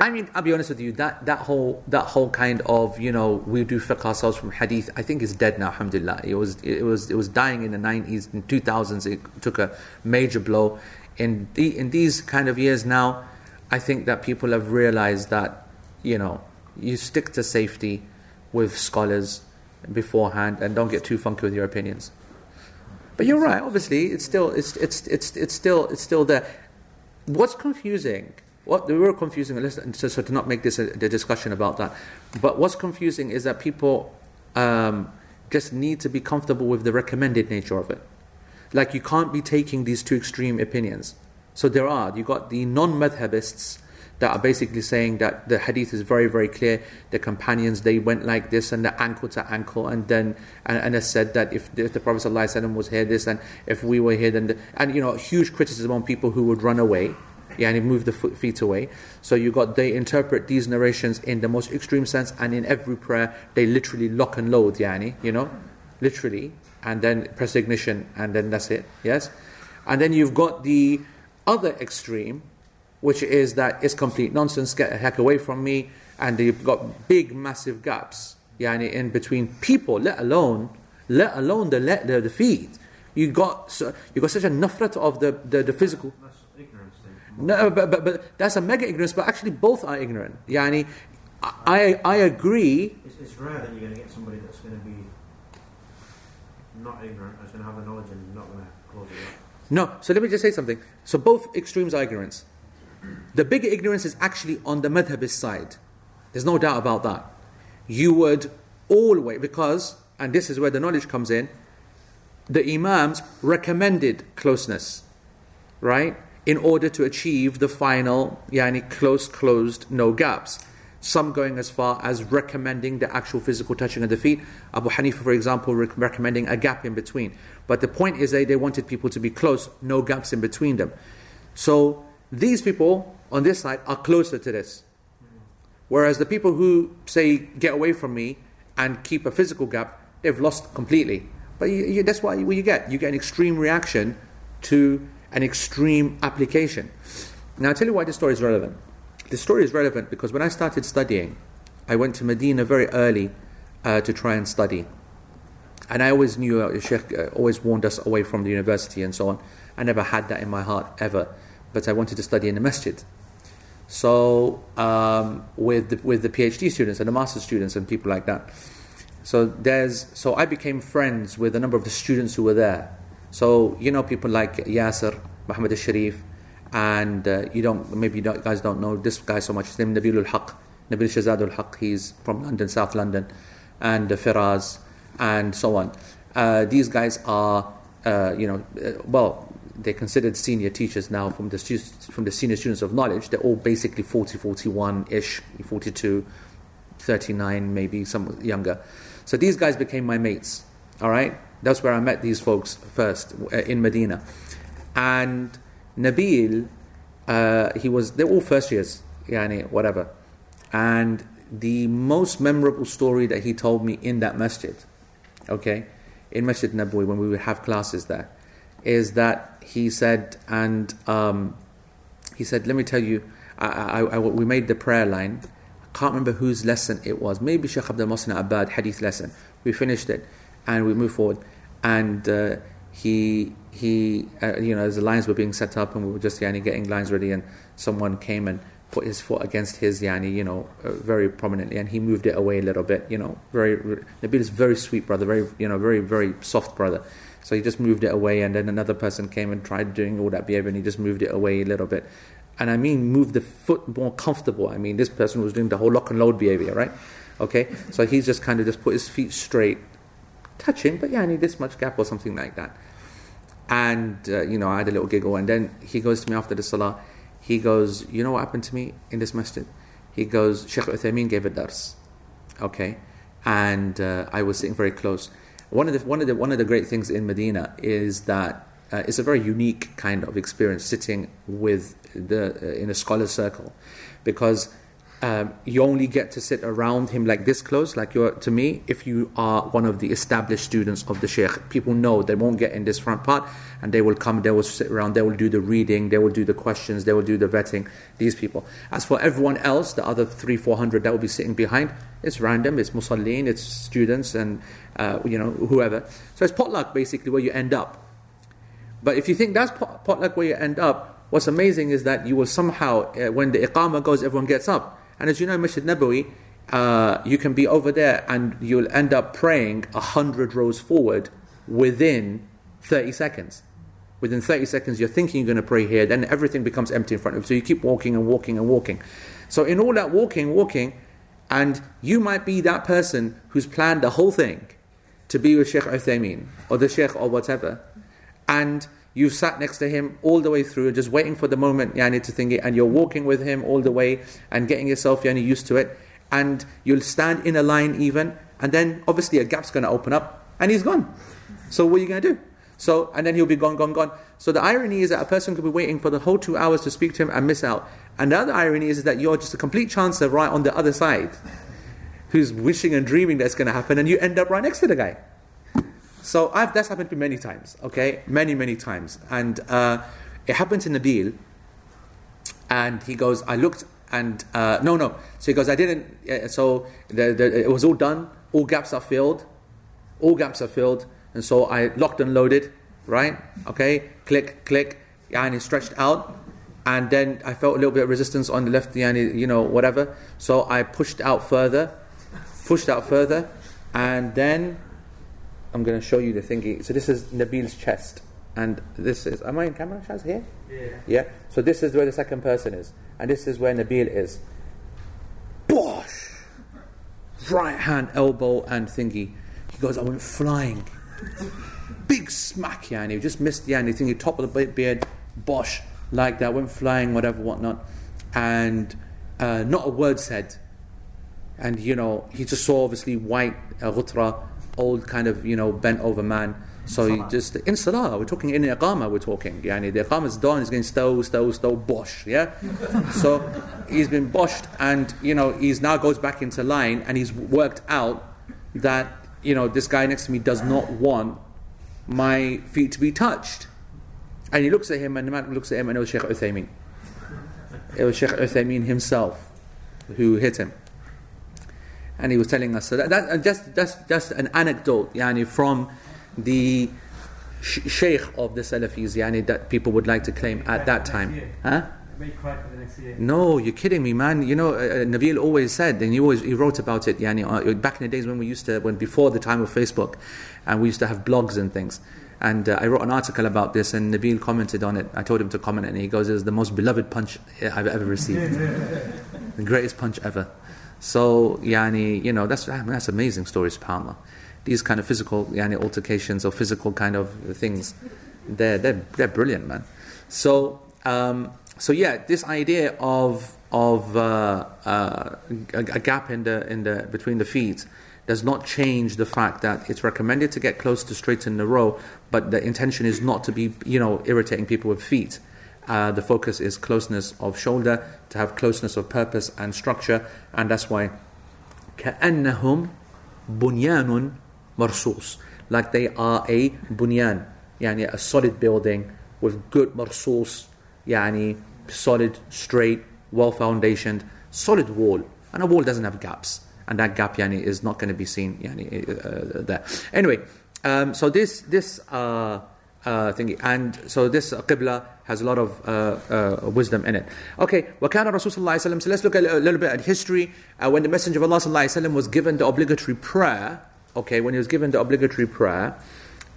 I mean, I'll be honest with you. That that whole that whole kind of you know we do fiqh ourselves from hadith. I think is dead now. Alhamdulillah. It was it was it was dying in the nineties, in two thousands. It took a major blow. In the, in these kind of years now, I think that people have realized that you know you stick to safety with scholars beforehand and don't get too funky with your opinions. But you're right. Obviously, it's still it's it's it's it's still it's still there. What's confusing? What we were confusing. So, so to not make this a, the discussion about that, but what's confusing is that people um, just need to be comfortable with the recommended nature of it. Like you can't be taking these two extreme opinions. So there are. You got the non-madhabists that are basically saying that the hadith is very, very clear. The companions they went like this and the ankle to ankle, and then and, and it said that if, if the Prophet ﷺ was here, this, and if we were here, then the, and you know huge criticism on people who would run away. And move the feet away. So you got they interpret these narrations in the most extreme sense, and in every prayer they literally lock and load. Yani, you know, literally, and then press ignition, and then that's it. Yes, and then you've got the other extreme, which is that it's complete nonsense, get the heck away from me, and you've got big, massive gaps, yani in between people, let alone, let alone the the, the feet. You got so, you got such a nafrat of the, the, the physical. That's ignorance then. No, but, but, but that's a mega ignorance, but actually both are ignorant. Yani, I, I agree It's, it's rare that you're going to get somebody that's going to be not ignorant, that's going to have the knowledge and not going to close it up. No, so let me just say something. So both extremes are ignorance. The bigger ignorance is actually on the madhabist side. There's no doubt about that. You would always, because, and this is where the knowledge comes in, the Imams recommended closeness, right? In order to achieve the final, yani close, closed, no gaps. Some going as far as recommending the actual physical touching of the feet. Abu Hanifa, for example, rec- recommending a gap in between. But the point is that they wanted people to be close, no gaps in between them. So these people on this side are closer to this. Whereas the people who say, get away from me and keep a physical gap, they've lost completely. But you, you, that's what you get. You get an extreme reaction to an extreme application. Now, I'll tell you why this story is relevant. This story is relevant because when I started studying, I went to Medina very early uh, to try and study. And I always knew, uh, Sheikh uh, always warned us away from the university and so on. I never had that in my heart ever. But I wanted to study in the masjid. So um, with the, with the PhD students and the master students and people like that. So there's so I became friends with a number of the students who were there. So you know people like Yasser, Muhammad al-Sharif, and uh, you don't maybe you don't, guys don't know this guy so much. His name Nabil al-Haq, Nabil Shazad al-Haq. He's from London, South London, and uh, Firaz, and so on. Uh, these guys are uh, you know uh, well they're considered senior teachers now from the students, from the senior students of knowledge. They're all basically 40, 41 ish, 42, 39, maybe some younger. So these guys became my mates. All right, that's where I met these folks first uh, in Medina, and Nabil, uh, he was they're all first years, yani whatever, and the most memorable story that he told me in that masjid, okay, in Masjid Nabawi when we would have classes there, is that he said, and um, he said, let me tell you, I, I, I, we made the prayer line. I can't remember whose lesson it was. Maybe Sheikh Abdul Mohsin Abbad hadith lesson. We finished it, and we moved forward, and uh, he he uh, you know as the lines were being set up and we were just yani, getting lines ready and someone came and put his foot against his yani, you know, uh, very prominently, and he moved it away a little bit, you know, very Nabil is very sweet brother, very you know, very very soft brother. So he just moved it away, and then another person came and tried doing all that behavior, and he just moved it away a little bit. And I mean, move the foot more comfortable. I mean, this person was doing the whole lock and load behavior, right? Okay, so he's just kind of just put his feet straight, touching, but yeah, I need this much gap or something like that. And uh, you know, I had a little giggle, and then he goes to me after the salah. He goes, you know what happened to me in this masjid? He goes, Sheikh Uthaymeen gave a dars, okay, and uh, I was sitting very close. One of the one of the one of the great things in Medina is that uh, it's a very unique kind of experience sitting with the uh, in a scholar circle, because um, you only get to sit around him like this close, like you're to me, if you are one of the established students of the Sheikh. People know they won't get in this front part and they will come, they will sit around, they will do the reading, they will do the questions, they will do the vetting, these people. As for everyone else, the other three, four hundred that will be sitting behind, it's random, it's musallin, it's students and uh, you know, whoever. So it's potluck basically where you end up. But if you think that's potluck where you end up, what's amazing is that you will somehow, uh, when the iqamah goes, everyone gets up and as you know, Masjid Nabawi, uh, you can be over there and you'll end up praying a hundred rows forward within 30 seconds. Within 30 seconds, you're thinking you're going to pray here, then everything becomes empty in front of you. So you keep walking and walking and walking. So, in all that walking, walking, and you might be that person who's planned the whole thing to be with Sheikh Uthaymeen or the Sheikh or whatever, and You've sat next to him all the way through, just waiting for the moment yani, to think it, and you're walking with him all the way and getting yourself yani, used to it. And you'll stand in a line even, and then obviously a gap's going to open up, and he's gone. So what are you going to do? So, and then he'll be gone, gone, gone. So the irony is that a person could be waiting for the whole two hours to speak to him and miss out. And the other irony is that you're just a complete chancer right on the other side, who's wishing and dreaming that's going to happen, and you end up right next to the guy. So I've, that's happened to me many times, okay? Many, many times. And uh, it happened to Nabil, and he goes, I looked and, uh, no, no. So he goes, I didn't, uh, so the, the, it was all done, all gaps are filled, all gaps are filled, and so I locked and loaded, right? Okay, click, click, and it stretched out, and then I felt a little bit of resistance on the left, you know, whatever. So I pushed out further, pushed out further, and then I'm going to show you the thingy. So this is Nabil's chest, and this is. Am I in camera? Shaz here? Yeah. Yeah. So this is where the second person is, and this is where Nabil is. Bosh! Right hand, elbow, and thingy. He goes, I went flying. Big smack, yani. You just missed the yani thingy, top of the beard, bosh, like that. Went flying, whatever, whatnot, and uh, not a word said. And you know, he just saw obviously white uh, ghutra old kind of you know bent over man. So he just in salah, we're talking in iqama, we're talking. Yani the is done, he's getting stow, stow, stow, bosh, yeah. so he's been boshed, and you know he's now goes back into line, and he's worked out that you know this guy next to me does not want my feet to be touched, and he looks at him, and the man looks at him, and it was Sheikh Uthaymeen. It was Sheikh Uthaymeen himself who hit him and he was telling us. So that, that uh, just that's just an anecdote, yani, from the sh- sheikh of the Salafis, yani, that people would like to claim at that time. Huh? No, you're kidding me, man. You know, uh, uh, Nabil always said, and he always he wrote about it. Yani, uh, back in the days when we used to, when before the time of Facebook, and we used to have blogs and things. And uh, I wrote an article about this, and Nabil commented on it. I told him to comment, and he goes, "It was the most beloved punch I've ever received, the greatest punch ever." So, yani, you know, that's, that's amazing stories, subhanAllah. These kind of physical yani, altercations or physical kind of things, they're, they're, they're brilliant, man. So, um, so yeah, this idea of, of uh, uh, a, a, gap in the, in the, between the feet does not change the fact that it's recommended to get close to straighten the row, but the intention is not to be, you know, irritating people with feet. Uh, the focus is closeness of shoulder, to have closeness of purpose and structure, and that's why كأنهم بنيان مرصوص like they are a bunyan يعني a solid building with good مرصوص يعني solid straight well foundationed solid wall and a wall doesn't have gaps and that gap yani is not going to be seen yani uh, there anyway um, so this this uh, uh, thingy. And so this uh, qibla has a lot of uh, uh, wisdom in it. Okay, وكان الرسول صلى الله عليه وسلم. So let's look at a little bit at history. Uh, when the Messenger of Allah صلى الله عليه وسلم was given the obligatory prayer, okay, when he was given the obligatory prayer,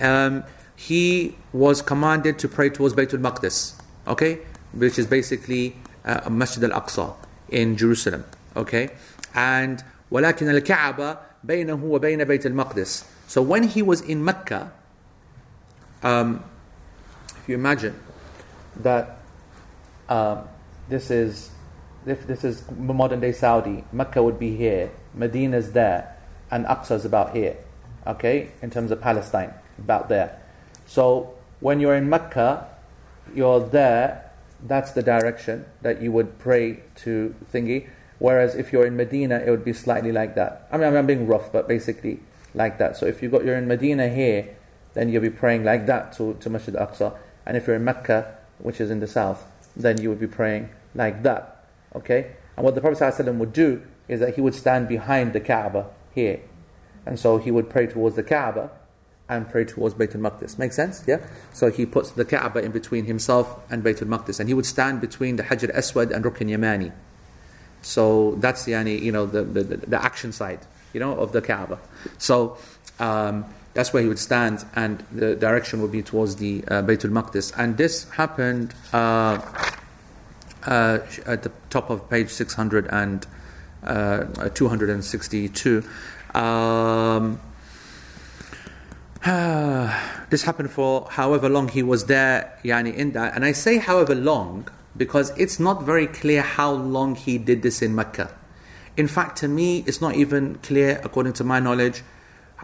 um, he was commanded to pray towards Baytul Maqdis, okay, which is basically uh, Masjid al-Aqsa in Jerusalem, okay, and ولكن الكعبة بينه وبين بيت المقدس. So when he was in Mecca, um, if you imagine that um, this is if this is modern day Saudi, Mecca would be here, Medina's there, and Aqsa is about here, okay, in terms of Palestine, about there. So when you're in Mecca, you're there, that's the direction that you would pray to thingy. Whereas if you're in Medina, it would be slightly like that. I mean, I'm being rough, but basically like that. So if you got you're in Medina here, then you'll be praying like that to, to Masjid Aqsa. And if you're in Mecca, which is in the south, then you would be praying like that. Okay? And what the Prophet ﷺ would do is that he would stand behind the Kaaba here. And so he would pray towards the Kaaba and pray towards Bayt al-Maqdis. Make sense? Yeah? So he puts the Kaaba in between himself and Bayt al-Maqdis. And he would stand between the Hajar Aswad and Rukn Yamani. So that's yani, you know, the, the, the action side, you know, of the Kaaba. So um, that's where he would stand, and the direction would be towards the uh, Baytul Maqdis. And this happened uh, uh, at the top of page 600 and uh, 262. Um, this happened for however long he was there, yani in that. And I say however long because it's not very clear how long he did this in Mecca. In fact, to me, it's not even clear, according to my knowledge,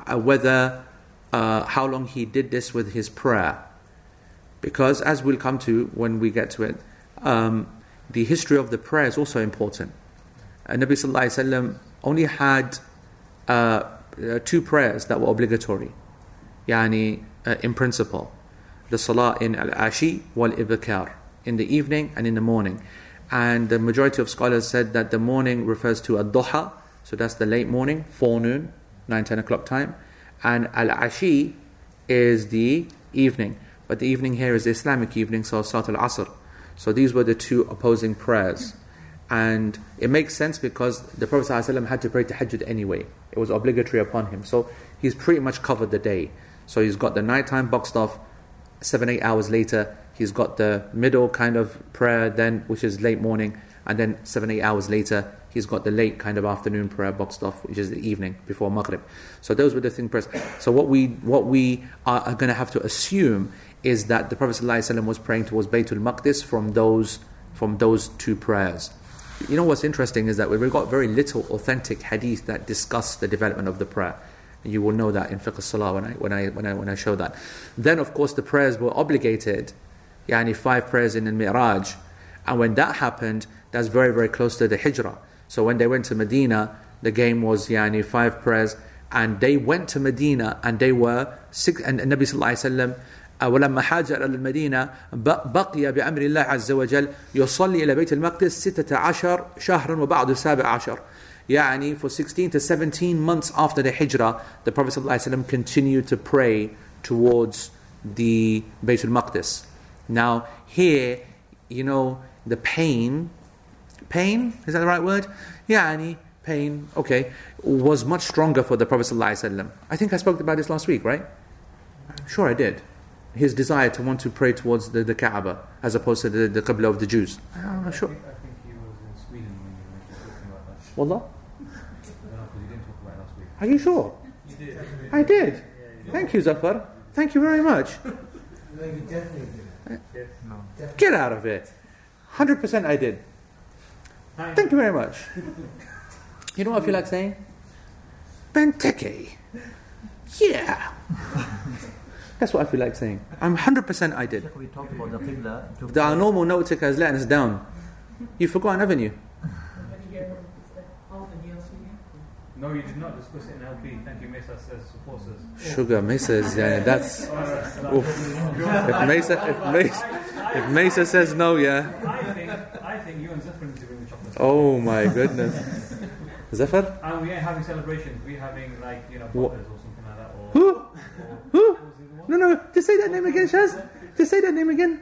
uh, whether uh, how long he did this with his prayer. Because, as we'll come to when we get to it, um, the history of the prayer is also important. And Nabi Sallallahu only had uh, uh, two prayers that were obligatory, yani uh, in principle, the salah in al-ashi wal-ibkar, in the evening and in the morning. And the majority of scholars said that the morning refers to ad-duha, so that's the late morning, forenoon, 9, 10 o'clock time. And al-ashi is the evening. But the evening here is the Islamic evening, so Salat al-Asr. So these were the two opposing prayers. And it makes sense because the Prophet ﷺ had to pray tahajjud anyway. It was obligatory upon him. So he's pretty much covered the day. So he's got the nighttime boxed off, seven, eight hours later, he's got the middle kind of prayer then, which is late morning, and then seven, eight hours later, he's got the late kind of afternoon prayer boxed off, which is the evening before Maghrib. So those were the thing prayers. So what we what we are, are going to have to assume is that the Prophet ﷺ was praying towards Baytul Maqdis from those from those two prayers. You know what's interesting is that we've got very little authentic hadith that discuss the development of the prayer. You will know that in fiqh salah when I when I when I when I show that. Then of course the prayers were obligated, yani five prayers in the Mi'raj. And when that happened, that's very, very close to the Hijrah. So when they went to Medina, the game was yani five prayers, and they went to Medina and they were six and Nabi Sallallahu Alaihi Wasallam ولما هاجر إلى المدينة بقي بأمر الله عز وجل يصلي إلى بيت المقدس ستة عشر شهرا وبعد سابع عشر يعني for 16 to 17 months after the hijrah the Prophet ﷺ continued to pray towards the Bayt al-Maqdis now here you know the pain pain is that the right word يعني pain okay was much stronger for the Prophet ﷺ I think I spoke about this last week right sure I did his desire to want to pray towards the, the Kaaba as opposed to the, the Qibla of the Jews. I'm not sure. I think, I think he was in Sweden when you were talking about that. Wallah? No, because you didn't talk about it last week. Are you sure? You did. I did. Thank you, Zafar. Thank you very much. No, you definitely did. Yes. No. Get out of it. 100% I did. Thank you very much. You know what I feel like saying? Benteke. Yeah. That's what I feel like saying. I'm 100% I did. Sheikh, we talked about the Qibla. to- The, our normal note taker has letting us down. You've forgotten, haven't you? No, you did not discuss it in LP. Thank you, Mesa says, supports us. Sugar, Mesa is, yeah, that's. Oof. If Mesa, if Mesa, if Mesa says no, yeah. I think, I think you and Zafar need to bring the chocolate. Oh my goodness. Zafar? And we ain't having celebrations. We're having, like, you know, or something like that. Or, Who? or Who? what was the other one? No, no, Just say that name again, Shaz. Just say that name again.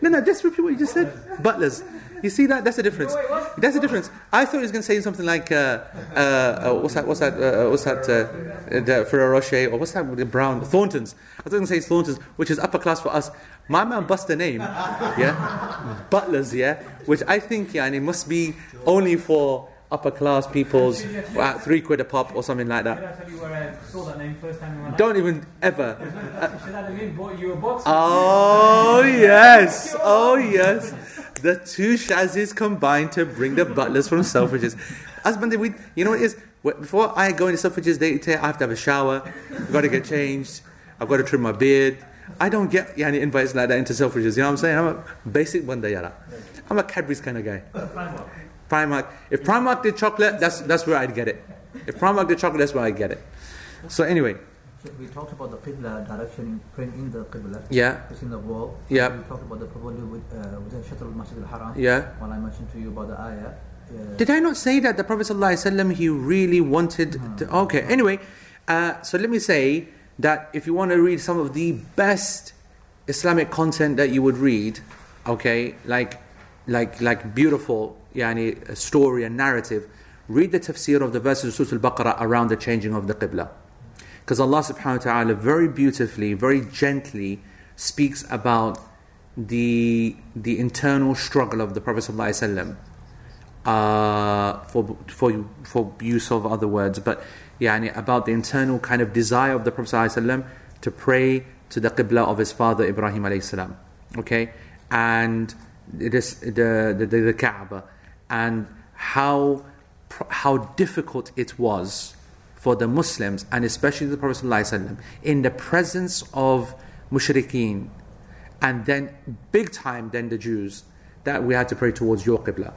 No, no, just repeat what you just said. Butlers. You see that? That's the difference. That's the difference. I thought he was going to say something like, uh, uh, uh, what's that? What's that? Uh, what's that? Uh, the Ferrero Rocher or what's that? The brown Thorntons. I was going to say Thorntons, which is upper class for us. My man bust a name, yeah, butlers, yeah, which I think, yeah, and it must be only for upper class people's at three quid a pop or something like that. I tell you where I saw that name first time in my life? Don't even ever. Should I have bought you a box? Oh yes, oh yes. The two Shazis combined to bring the butlers from Selfridges. Husband, we, you know what it is? Before I go into Selfridges, they say I have to have a shower. I've got to get changed. I've got to trim my beard. I don't get yani, invites like that into Selfridges. You know what I'm saying? I'm a basic bandayara. I'm a Cadbury's kind of guy. Primark. If Primark did chocolate, that's that's where I'd get it. If Primark did chocolate, that's where I'd get it. So anyway, we talked about the Qibla direction print in the Qibla. yeah, It's in the wall. Yeah. We talked about the probably with, uh, within Shatr al-Masjid al-Haram. yeah. When I mentioned to you about the ayah. Uh, Did I not say that the Prophet ﷺ he really wanted to, okay anyway uh, so let me say that if you want to read some of the best Islamic content that you would read okay like like like beautiful yani, story and narrative read the tafsir of the verses of Surah Al-Baqarah around the changing of the Qibla because Allah subhanahu wa ta'ala very beautifully very gently speaks about the the internal struggle of the Prophet ﷺ uh, for for for use of other words, but yani about the internal kind of desire of the Prophet ﷺ to pray to the qibla of his father Ibrahim alayhi salam. Okay, and it is the the, the, the Kaaba, and how how difficult it was for the Muslims and especially the Prophet ﷺ in the presence of mushrikeen and then big time then the Jews that we had to pray towards your qibla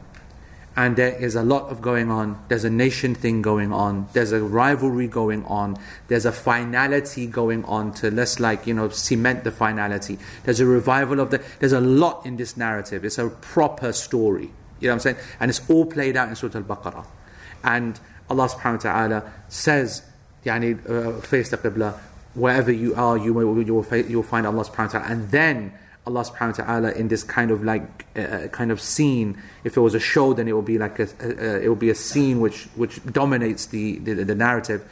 and there is a lot of going on. There's a nation thing going on. There's a rivalry going on. There's a finality going on to let's like you know cement the finality. There's a revival of the there's a lot in this narrative. It's a proper story. You know what i'm saying? And it's all played out in surah al-baqarah. And allah subhanahu wa ta'ala says yani, uh, face the qibla wherever you are you will, you will, you will find allah subhanahu wa ta'ala. And then Allah subhanahu wa ta'ala in this kind of like uh, kind of scene. If it was a show, then it will be like a, uh, it will be a scene which which dominates the, the, the narrative.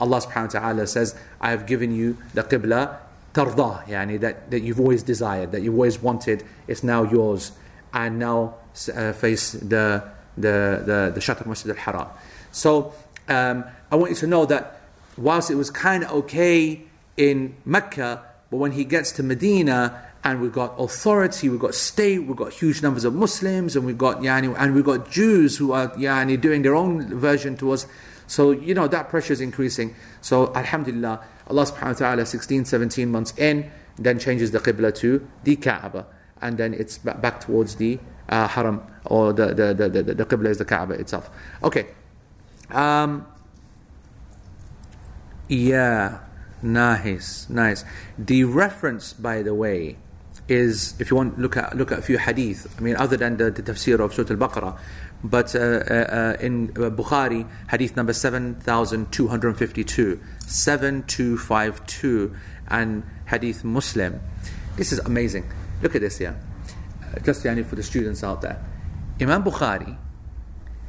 Allah subhanahu wa ta'ala says, I have given you the qibla tardah, yani that, that you've always desired, that you've always wanted, it's now yours. And now uh, face the the the, the Shatr Masjid al-Haram. So um, I want you to know that whilst it was kind of okay in Mecca, but when he gets to Medina and we've got authority, we've got state, we've got huge numbers of Muslims, and we've got yani, and we've got Jews who are yani, doing their own version to us. So you know that pressure is increasing. So Alhamdulillah, Allah Subhanahu wa Taala, 16, 17 months in, then changes the qibla to the Kaaba, and then it's back towards the uh, Haram or the the, the the the qibla is the Kaaba itself. Okay. Um, yeah, nice, nice. The reference, by the way, is if you want look at look at a few hadith. I mean, other than the, the tafsir of Surah Al-Baqarah, but uh, uh, in uh, Bukhari, hadith number seven thousand two hundred fifty-two, seven two five two, and hadith Muslim. This is amazing. Look at this here. Uh, just yani, for the students out there, Imam Bukhari,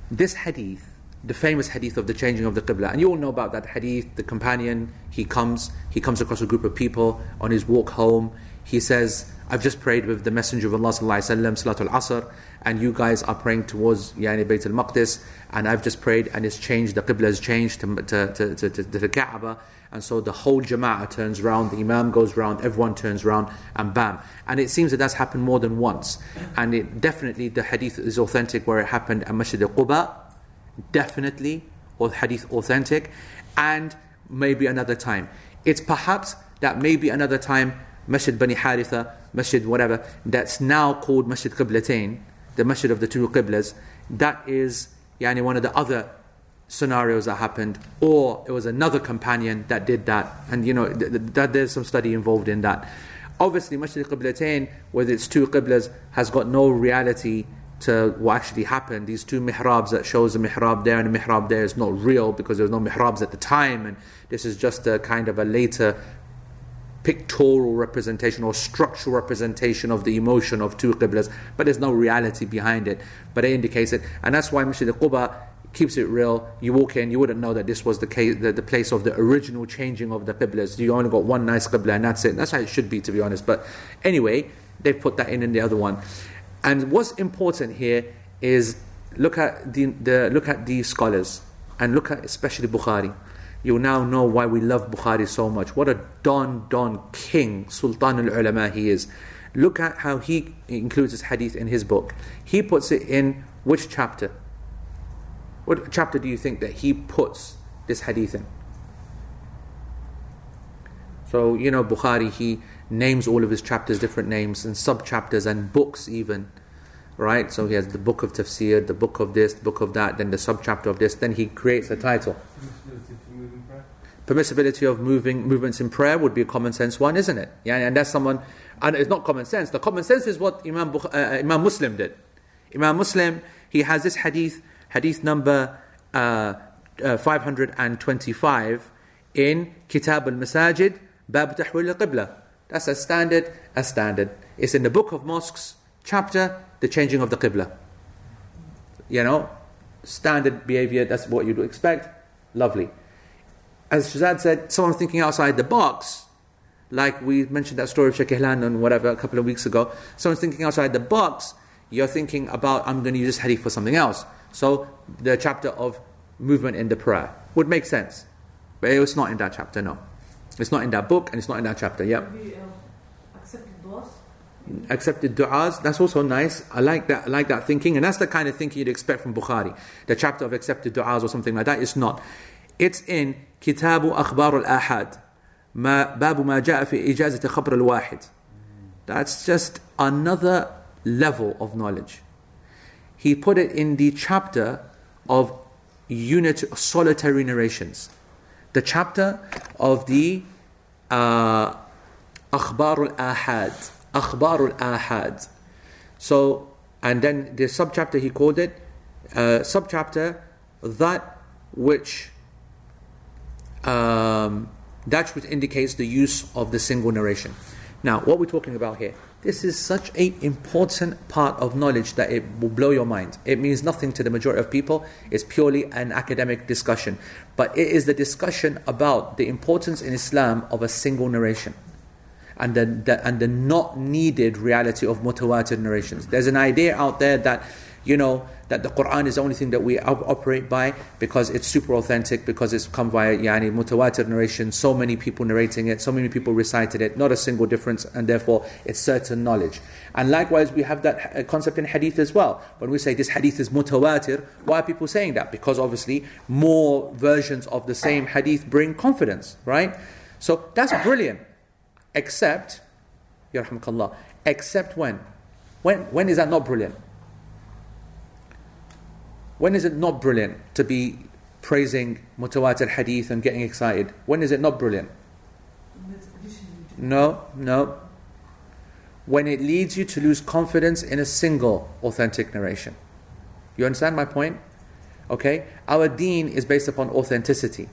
this hadith the famous hadith of the changing of the qibla. And you all know about that hadith. The companion, he comes, he comes across a group of people on his walk home. He says, I've just prayed with the Messenger of Allah wasallam, Salatul Asr, and you guys are praying towards Yani Bayt al Maqdis, and I've just prayed, and it's changed. The qibla has changed to, to, to, to, to the Kaaba, and so the whole Jama'ah turns round, the Imam goes round, everyone turns round, and bam. And it seems that that's happened more than once. And it definitely the hadith is authentic where it happened at Masjid al Quba definitely or hadith authentic and maybe another time it's perhaps that maybe another time masjid bani haritha masjid whatever that's now called masjid qiblatain the masjid of the two qiblas. That is yani one of the other scenarios that happened. Or it was another companion that did that. And you know th- th- that there's some study involved in that. Obviously masjid qiblatain whether it's two qiblas has got no reality to what actually happened. These two mihrabs that shows a mihrab there and a mihrab there is not real because there was no mihrabs at the time, and this is just a kind of a later pictorial representation or structural representation of the emotion of two qiblas, but there's no reality behind it. But it indicates it, and that's why Masjid al-Quba keeps it real. You walk in, you wouldn't know that this was the case, the, the place of the original changing of the qiblas. You only got one nice qibla, and that's it. That's how it should be, to be honest. But anyway, they've put that in in the other one. And what's important here is look at the, the look at the scholars and look at especially Bukhari. You'll now know why we love Bukhari so much. What a don don king, Sultan al Ulama he is. Look at how he includes this hadith in his book. He puts it in which chapter? What chapter do you think that he puts this hadith in? So, you know, Bukhari, he names all of his chapters different names and sub chapters and books even. Right? So he has the book of tafsir, the book of this, the book of that, then the sub chapter of this, then he creates a title. Permissibility of moving movements in prayer would be a common sense one, isn't it? Yeah, and that's someone, and it's not common sense. The common sense is what Imam, Bukh- uh, Imam Muslim did. Imam Muslim, he has this hadith, hadith number uh, uh, 525 in Kitab al Masajid, Bab Tahwil al Qibla. That's a standard, a standard. It's in the book of mosques, chapter, the changing of the Qibla. You know, standard behavior, that's what you'd expect. Lovely. As Shazad said, someone thinking outside the box, like we mentioned that story of Sheikh Ihlan and whatever a couple of weeks ago, someone's thinking outside the box, you're thinking about, I'm going to use this hadith for something else. So the chapter of movement in the prayer would make sense. But it's not in that chapter, no. It's not in that book and it's not in that chapter, yeah. Uh, accepted accepted du'as. That's also nice. I like that. I like that thinking, and that's the kind of thinking you'd expect from Bukhari, the chapter of accepted du'as or something like that. It's not. It's in Kitabu Akhbar al Ahad, Babu ma ja'a fi ijazat khabr al wahid. That's just another level of knowledge. He put it in the chapter of unit solitary narrations, the chapter of the uh, al Ahad أخبار Ahad. So, and then the subchapter he called it, uh, subchapter, that which um, that which indicates the use of the single narration. Now, what we're talking about here, this is such an important part of knowledge that it will blow your mind. It means nothing to the majority of people. It's purely an academic discussion. But it is the discussion about the importance in Islam of a single narration and the, the, and the not needed reality of mutawatir narrations. There's an idea out there that, you know, that the Quran is the only thing that we op- operate by because it's super authentic, because it's come via yani, mutawatir narration, so many people narrating it, so many people recited it, not a single difference, and therefore it's certain knowledge. And likewise, we have that uh, concept in hadith as well. When we say this hadith is mutawatir, why are people saying that? Because obviously more versions of the same hadith bring confidence, right? So that's brilliant except yarhamukallah except when? When when is that not brilliant? When is it not brilliant to be praising mutawatir hadith and getting excited? When is it not brilliant? No no. When it leads you to lose confidence in a single authentic narration. You understand my point? Okay? Our deen is based upon authenticity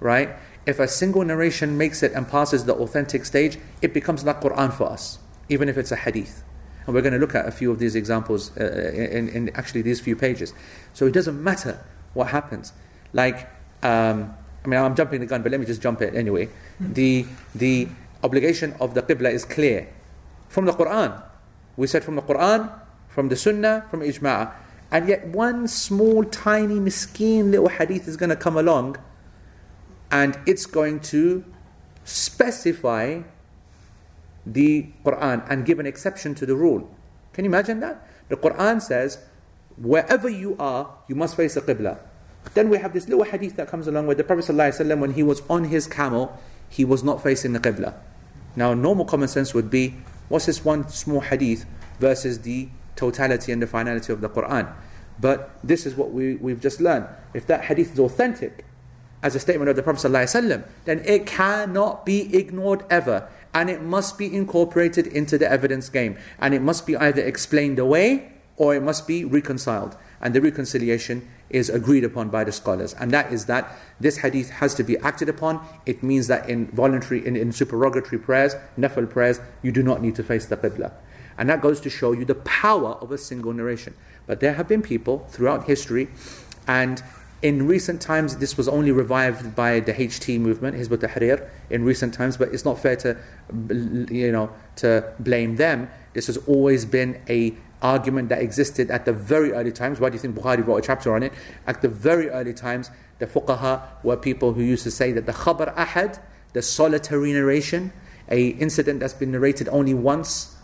right if a single narration makes it and passes the authentic stage, it becomes like Quran for us, even if it's a hadith. And we're going to look at a few of these examples uh, in, in actually these few pages. So it doesn't matter what happens. Like, um, I mean, I'm jumping the gun, but let me just jump it anyway. The, the obligation of the Qibla is clear from the Quran. We said from the Quran, from the Sunnah, from Ijma'. And yet, one small, tiny, miskeen little hadith is going to come along and it's going to specify the Quran and give an exception to the rule. Can you imagine that? The Quran says, wherever you are, you must face the Qibla. Then we have this little hadith that comes along where the Prophet ﷺ, when he was on his camel, he was not facing the Qibla. Now, normal common sense would be, what's this one small hadith versus the totality and the finality of the Quran? But this is what we, we've just learned. If that hadith is authentic, as a statement of the Prophet ﷺ, then it cannot be ignored ever. And it must be incorporated into the evidence game. And it must be either explained away or it must be reconciled. And the reconciliation is agreed upon by the scholars, and that is that this hadith has to be acted upon. It means that in voluntary, in, in supererogatory prayers, nafil prayers, you do not need to face the qibla. And that goes to show you the power of a single narration. But there have been people throughout history, and in recent times, this was only revived by the HT movement, Hizb ut-Tahrir, in recent times. But it's not fair to, you know, to blame them. This has always been a argument that existed at the very early times. Why do you think Bukhari wrote a chapter on it? At the very early times, the fuqaha were people who used to say that the khabar ahad, the solitary narration, a incident that's been narrated only once,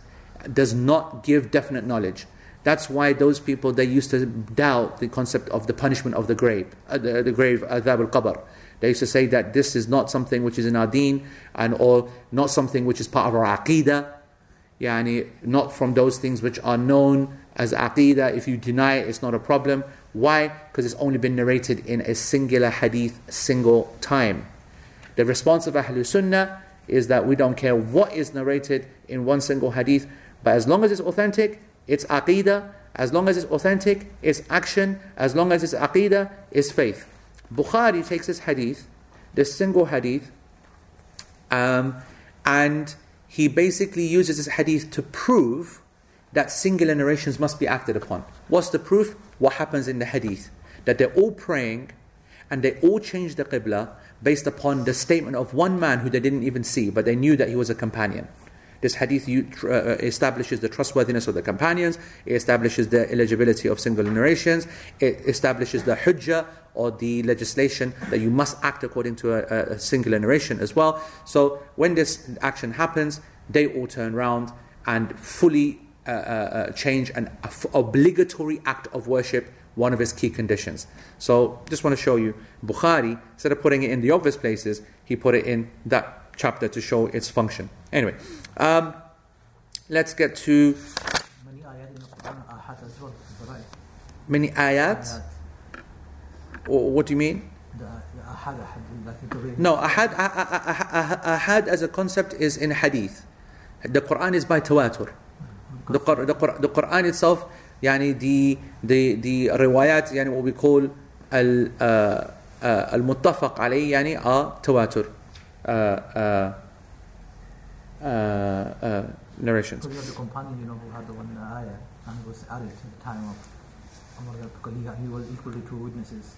does not give definite knowledge. That's why those people they used to doubt the concept of the punishment of the grave, uh, the, the grave adhab al qabr. They used to say that this is not something which is in our deen and or not something which is part of our aqidah. Yani not from those things which are known as aqidah. If you deny it, it's not a problem. Why? Because it's only been narrated in a singular hadith, single time. The response of Ahlul Sunnah is that we don't care what is narrated in one single hadith, but as long as it's authentic, it's aqidah. As long as it's authentic, it's action. As long as it's aqidah, it's faith. Bukhari takes this hadith, this single hadith, um, and he basically uses this hadith to prove that singular narrations must be acted upon. What's the proof? What happens in the hadith? That they're all praying and they all change the qibla based upon the statement of one man who they didn't even see, but they knew that he was a companion. This hadith uh, establishes the trustworthiness of the companions, it establishes the eligibility of single narrations, it establishes the hujjah or the legislation that you must act according to a, a singular narration as well. So when this action happens, they all turn around and fully uh, uh, uh change an obligatory act of worship one of his key conditions. So, just want to show you Bukhari, instead of putting it in the obvious places, he put it in that chapter to show its function. Anyway, um, let's get to many ayat. What do you mean? No, ahad, ahad as a concept is in hadith. The Quran is by tawatur. The, the, the Quran itself, yani the, the, the riwayat, yani what we call al, uh, uh, al-muttafaq alayh, yani are tawatur. Uh, uh, uh, uh, narrations. Have the companion, you know, who had the one ayah and was added at the time of Umar because he, was equally two witnesses.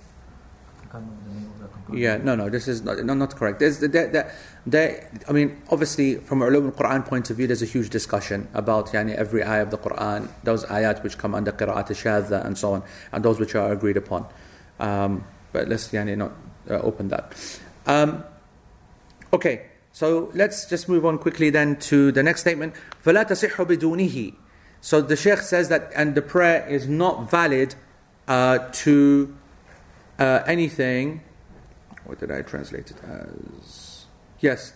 I can't remember the name of the companion. Yeah, no, no, this is not, no, not correct. There's, there, there, there, I mean, obviously, from ulum al-Quran point of view, there's a huge discussion about yani, every ayah of the Quran, those ayat which come under qira'at shadha and so on, and those which are agreed upon. Um, but let's yani, not uh, open that. Um, okay, so let's just move on quickly then to the next statement. فَلَا تَصِحُّ بِدُونِهِ So the Sheikh says that, and the prayer is not valid uh, to uh, anything. What did I translate it as? Yes.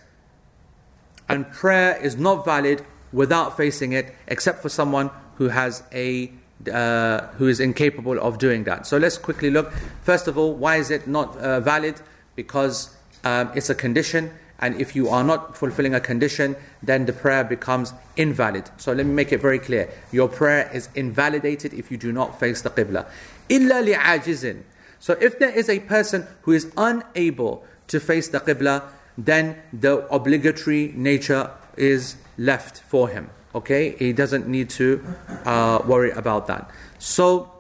And prayer is not valid without facing it, except for someone who has a uh, who is incapable of doing that. So let's quickly look. First of all, why is it not uh, valid? Because um, it's a condition, and if you are not fulfilling a condition, then the prayer becomes invalid. So let me make it very clear: your prayer is invalidated if you do not face the qibla. إلا لعاجز. So if there is a person who is unable to face the qibla, then the obligatory nature is left for him. Okay, he doesn't need to uh, worry about that. So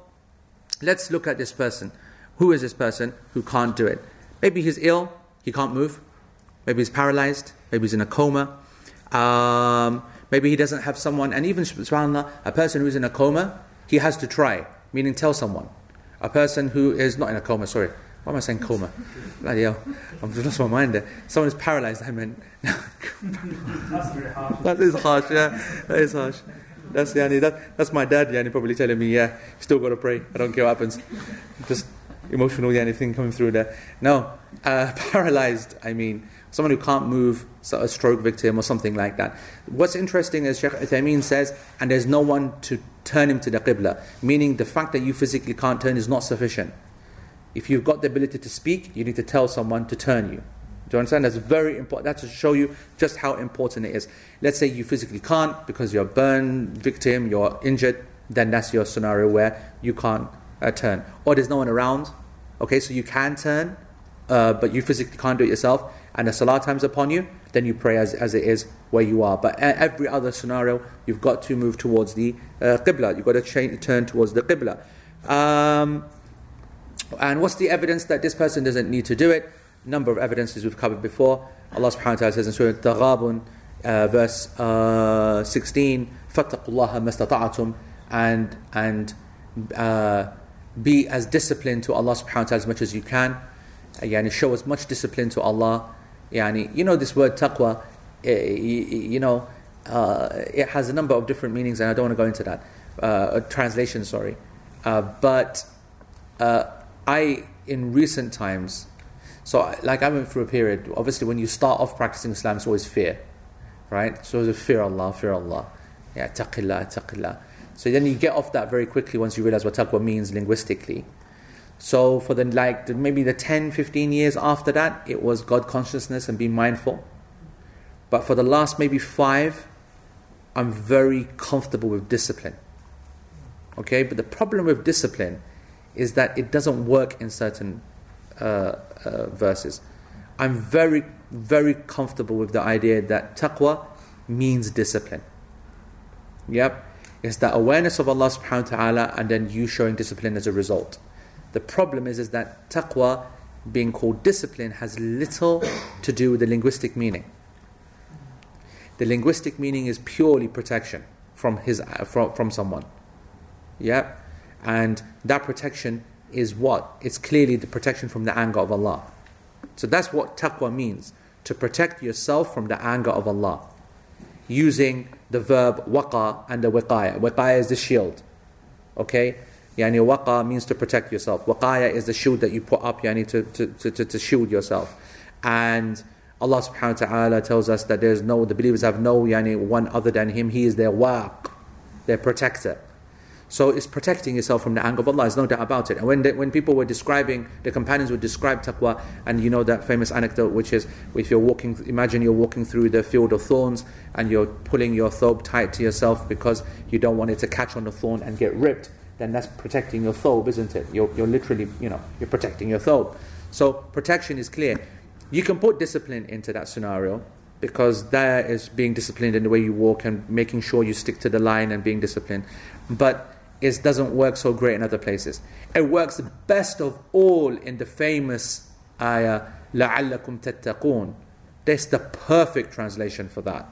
let's look at this person. Who is this person who can't do it? Maybe he's ill, he can't move. Maybe he's paralyzed. Maybe he's in a coma. Um, maybe he doesn't have someone, and even subhanAllah, a person who's in a coma, he has to try, meaning tell someone. A person who is not in a coma, sorry. Why am I saying coma? Bloody hell. I've lost my mind there. Someone is paralyzed, I meant. That's very harsh. that is harsh, yeah. That is harsh. That's yani, that, that's my dad, yani, probably telling me, yeah, still got to pray. I don't care what happens. Just emotional, yani, thing coming through there. No, uh, paralyzed, I mean, someone who can't move, so a stroke victim or something like that. What's interesting is Sheikh Uthaymeen says, and there's no one to turn him to the Qibla, meaning the fact that you physically can't turn is not sufficient. If you've got the ability to speak, you need to tell someone to turn you. Do you understand? That's very important. That's to show you just how important it is. Let's say you physically can't because you're a burn victim, you're injured, then that's your scenario where you can't uh, turn. Or there's no one around. Okay, so you can turn, uh, but you physically can't do it yourself And the salah time's upon you, then you pray as, as it is where you are. But e- every other scenario, you've got to move towards the uh, qibla. You've got to cha- turn towards the qibla. Um, and what's the evidence that this person doesn't need to do it? Number of evidences we've covered before. Allah subhanahu wa ta'ala says in Surah Taghabun, uh, verse uh, 16, فَاتَّقُوا اللَّهَ مَسْتَطَعْتُمْ and, and uh, be as disciplined to Allah subhanahu wa ta'ala as much as you can. Uh, yani show as much discipline to Allah. Yani, you know this word taqwa, eh, you, know, uh, it has a number of different meanings and I don't want to go into that. Uh, translation, sorry. Uh, but uh, I, in recent times, so like I went through a period, obviously when you start off practicing Islam, it's always fear, right? So it's fear Allah, fear Allah. Yeah, taqillah, taqillah. So then you get off that very quickly once you realize what taqwa means linguistically. So for the like maybe the 10, 15 years after that, it was God consciousness and being mindful. But for the last maybe five, I'm very comfortable with discipline. Okay, but the problem with discipline is that it doesn't work in certain uh, uh, verses. I'm very, very comfortable with the idea that taqwa means discipline. Yep, it's that awareness of Allah subhanahu wa ta'ala and then you showing discipline as a result. The problem is, is that taqwa being called discipline has little to do with the linguistic meaning. The linguistic meaning is purely protection from his uh, from, from someone. Yeah? And that protection is what? It's clearly the protection from the anger of Allah. So that's what taqwa means to protect yourself from the anger of Allah. Using the verb waqa and the wiqaya. Wiqaya is the shield. Okay? Yani waqa means to protect yourself. Waqaya is the shield that you put up yani to, to, to, to shield yourself. And Allah subhanahu wa ta'ala tells us that there's no, the believers have no yani one other than Him. He is their waq, their protector. So it's protecting yourself from the anger of Allah, there's no doubt about it. And when, they, when people were describing, the companions would describe taqwa, and you know that famous anecdote, which is if you're walking, imagine you're walking through the field of thorns and you're pulling your thobe tight to yourself because you don't want it to catch on the thorn and get ripped, then that's protecting your thobe, isn't it? You're, you're literally, you know, you're protecting your thobe. So protection is clear. You can put discipline into that scenario because there is being disciplined in the way you walk and making sure you stick to the line and being disciplined. But it doesn't work so great in other places. It works best of all in the famous ayah, لَعَلَّكُمْ تَتَّقُونَ. That's the perfect translation for that.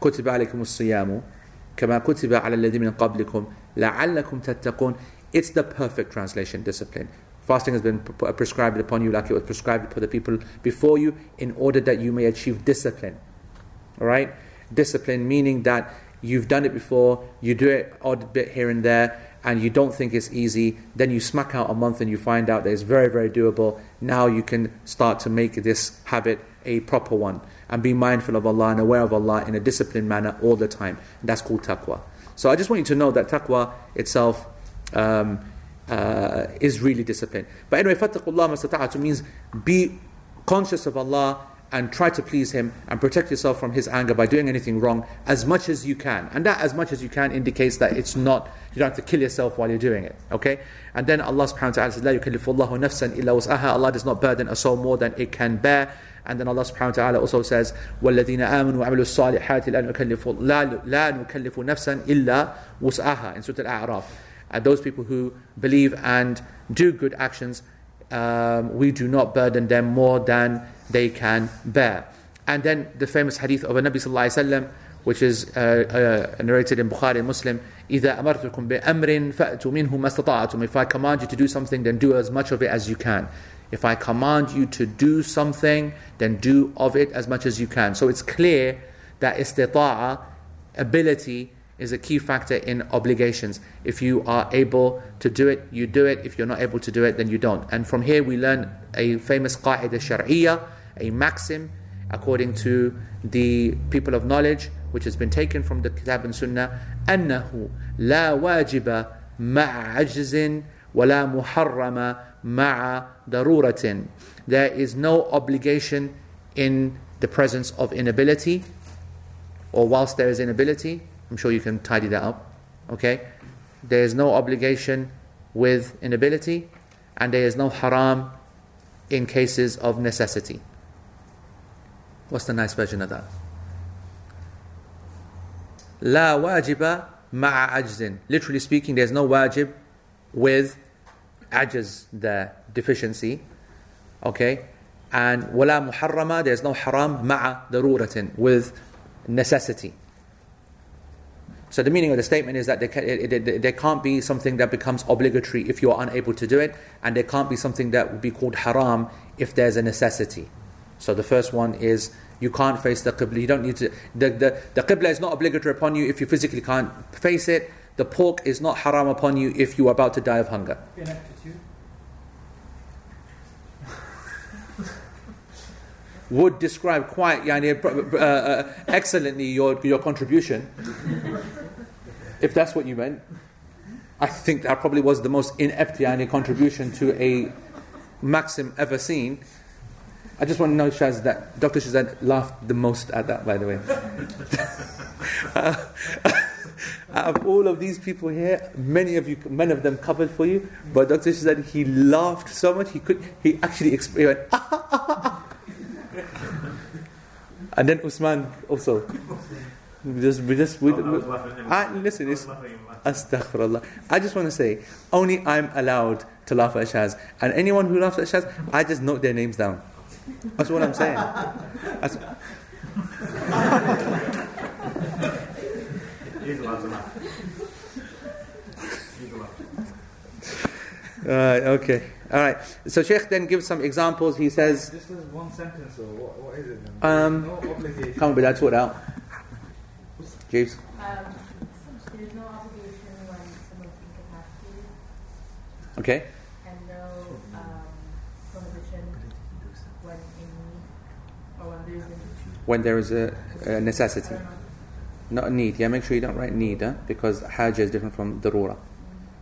كُتِبَ عَلَيكُمُ الصِّيَامُ كَمَا كُتِبَ عَلَى الَّذِينَ مِنْ قَبْلِكُمْ لَعَلَّكُمْ تَتَّقُونَ It's the perfect translation, discipline. Fasting has been prescribed upon you like it was prescribed for the people before you in order that you may achieve discipline. Alright? Discipline meaning that you've done it before, you do it odd bit here and there, and you don't think it's easy, then you smack out a month and you find out that it's very, very doable. Now you can start to make this habit a proper one and be mindful of Allah and aware of Allah in a disciplined manner all the time. And that's called taqwa. So I just want you to know that taqwa itself um, uh, is really discipline. But anyway, fattaqullah masataatu means be conscious of Allah and try to please Him and protect yourself from His anger by doing anything wrong as much as you can. And that as much as you can indicates that it's not, you don't have to kill yourself while you're doing it. Okay? And then Allah subhanahu wa ta'ala says, La yukallifullahu nafsan illa Allah does not burden a soul more than it can bear. And then Allah subhanahu wa ta'ala also says, وَالَّذِينَ آمَنوا وَعَمِلُوا الصَّالِحَاتِ لا نكلف, لا, لا نكلف نفسا إلا وسعها. In Surah Al-A'raf. And those people who believe and do good actions, um, we do not burden them more than they can bear. And then the famous hadith of the Nabi sallallahu alaihi wasallam, which is uh, uh, narrated in Bukhari and Muslim, إذا أمرتكم بأمر فأتوا منه ما استطعتم. If I command you to do something, then do as much of it as you can. If I command you to do something, then do of it as much as you can. So it's clear that istita'a, ability, is a key factor in obligations. If you are able to do it, you do it. If you're not able to do it, then you don't. And from here we learn a famous qaida shar'iyya, a maxim according to the people of knowledge, which has been taken from the Kitab and Sunnah, أنه لا واجب مع عجز ولا محرم ma'a daruratin. There is no obligation in the presence of inability or whilst there is inability. I'm sure you can tidy that up. Okay? There is no obligation with inability and there is no haram in cases of necessity. What's the nice version of that? La wajiba ma'a ajzin. Literally speaking, there's no wajib with ajaz, the deficiency. Okay? And wala muharrama, there's no haram ma'a daruratin, with necessity. So the meaning of the statement is that there, can, it, it, there can't be something that becomes obligatory if you're unable to do it, and there can't be something that would be called haram if there's a necessity. So the first one is you can't face the qibla. You don't need to. The, the, the qibla is not obligatory upon you if you physically can't face it. The pork is not haram upon you if you are about to die of hunger. Would describe quite yani, uh, uh, excellently your, your contribution. if that's what you meant. I think that probably was the most inept yani, contribution to a maxim ever seen. I just want to know, Shaz, that Dr. Shazad laughed the most at that, by the way. out of all of these people here, many of you, many of them covered for you, but Dr. Shazad, he laughed so much, he could, he actually experienced, ah, ah, ah, and then Usman also. We just, we just, we, oh, I was laughing at him. I, listen, it's, laughing at him. Astaghfirullah. I just want to say, only I'm allowed to laugh at Shaz. And anyone who laughs at Shaz, I just note their names down. That's what I'm saying. That's, He's allowed to laugh. He's allowed. uh, okay. All right. So Sheikh then gives some examples. He says, This is one sentence, or what, what is it then? Um, no obligation. come on, but that's what out. Jeeves. Um, there's no obligation when someone's incapacitated, Okay. and no um, prohibition when in need, or when there's a When there is a, a I necessity. Not need. Yeah, make sure you don't write need, because haja is different from darura.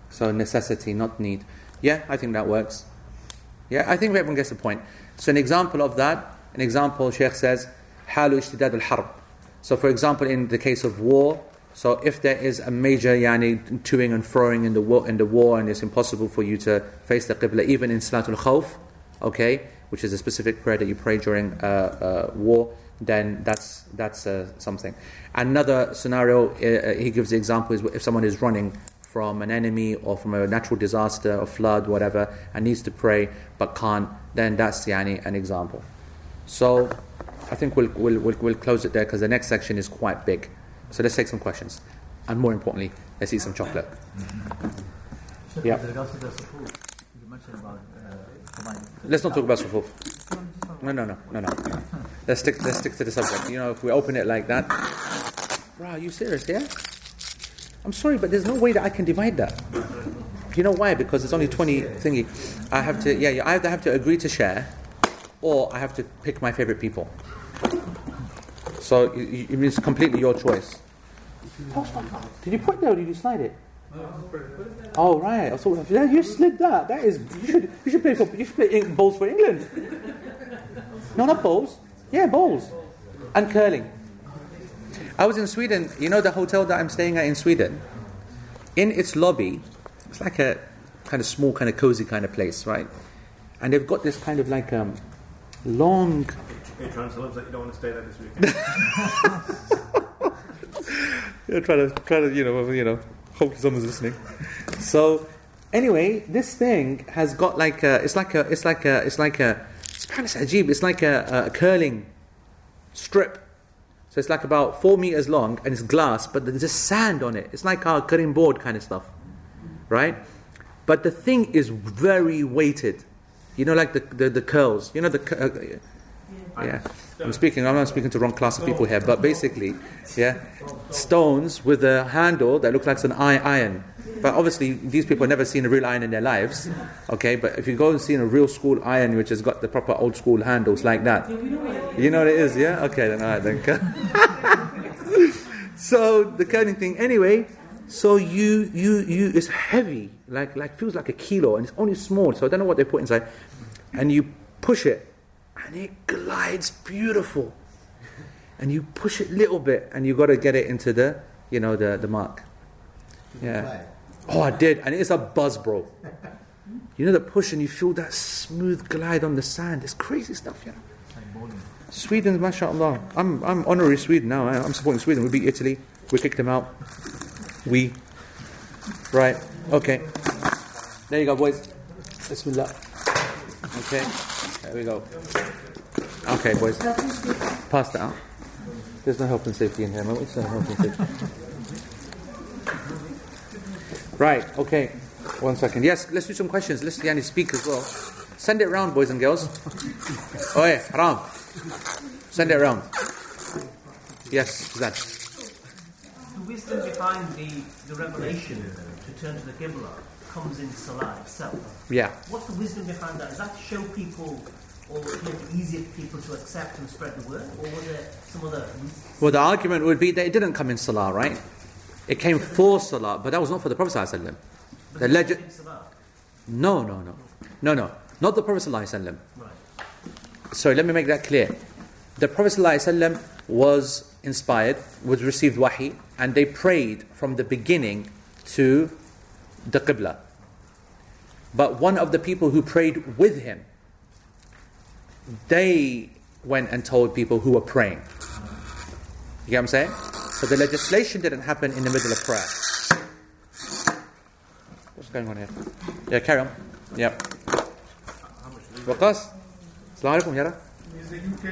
So necessity, not need. Yeah, I think that works. Yeah, I think everyone gets the point. So an example of that, an example, Sheikh says, halu ishtidad al-harb. So for example, in the case of war, so if there is a major yani toing and froing in the war, in the war, and it's impossible for you to face the qibla, even in Salatul Khawf, okay, which is a specific prayer that you pray during uh, uh, war, then that's that's uh, something. Another scenario uh, he gives the example is if someone is running from an enemy or from a natural disaster or flood, whatever, and needs to pray but can't, then that's yani, an example. So I think we'll, we'll, we'll, we'll close it there because the next section is quite big. So let's take some questions. And more importantly, let's eat some chocolate. Sheikh, Yeah. With regards to the support, you mentioned about uh. Let's not talk about sufuf. No, no, no, no, no. Let's stick, let's stick to the subject. You know, if we open it like that. Bro, are you serious, yeah? I'm sorry, but there's no way that I can divide that. You know why? Because it's only 20 thingy. I have to, yeah, I have to agree to share or I have to pick my favorite people. So it, it's completely your choice. Did you put it there or did you slide it? Oh right. Yeah, you slid that. That is you should you should play for you should play in- bowls for England. No, not bowls. Yeah, bowls and curling. I was in Sweden. You know the hotel that I'm staying at in Sweden. In its lobby, it's like a kind of small, kind of cozy kind of place, right? And they've got this kind of like um, long Hey, Trans, it looks like you don't want to stay there this weekend. Yeah, try to try to you know you know hope someone's listening. So anyway, this thing has got like a it's like a it's like a it's like a it's ajib. It's like a, a curling strip. So it's like about four meters long and it's glass, but there's just sand on it. It's like our cutting board kind of stuff, right? But the thing is very weighted. You know, like the the, the curls. You know the uh, yeah. I'm speaking. I'm not speaking to the wrong class of people here, but basically, yeah, stones with a handle that looks like an iron. But obviously, these people have never seen a real iron in their lives. Okay, but if you go and see a real school iron, which has got the proper old school handles like that, you know what it is, yeah? Okay, then all right, then. so the curling thing, anyway. So you you you it's heavy, like like feels like a kilo, and it's only small. So I don't know what they put inside, and you push it, and it glides beautiful. And you push it little bit, and you got to get it into the you know the the mark. Yeah. Oh, I did, and it's a buzz, bro. You know the push, and you feel that smooth glide on the sand. It's crazy stuff, you know. It's. Sweden, mashallah. I'm, I'm honorary Sweden now. I- I'm supporting Sweden. We beat Italy. We kicked them out. We. Right. Okay. There you go, boys. Bismillah. Okay. There we go. Okay, boys. Pass that out. There's no health and safety in here, man. What's the health and safety? Right. Okay. One second. Yes, let's do some questions. Let's yani, speak as well. Send it round, boys and girls. Oh, yeah, haram. Send it around. Yes, that. The wisdom behind the, the revelation to turn to the Qibla comes in Salah itself. Yeah. What's the wisdom behind that? Is that to show people or make it easier for people to accept and spread the word? Or was there some other? Well, the argument would be that it didn't come in Salah, right? It came for Salah, but that was not for the Prophet. ﷺ. But The it's legend. in Salah. No, no, no. No, no. Not the Prophet. ﷺ. Right. So let me make that clear. The Prophet ﷺ was inspired, was received wahi, and they prayed from the beginning to the Qibla. But one of the people who prayed with him, they went and told people who were praying. You get what I'm saying? So the legislation didn't happen in the middle of prayer. What's going on here? Yeah, carry on. Yeah. Waqas? Assalamu alaikum, Yara. Is the UK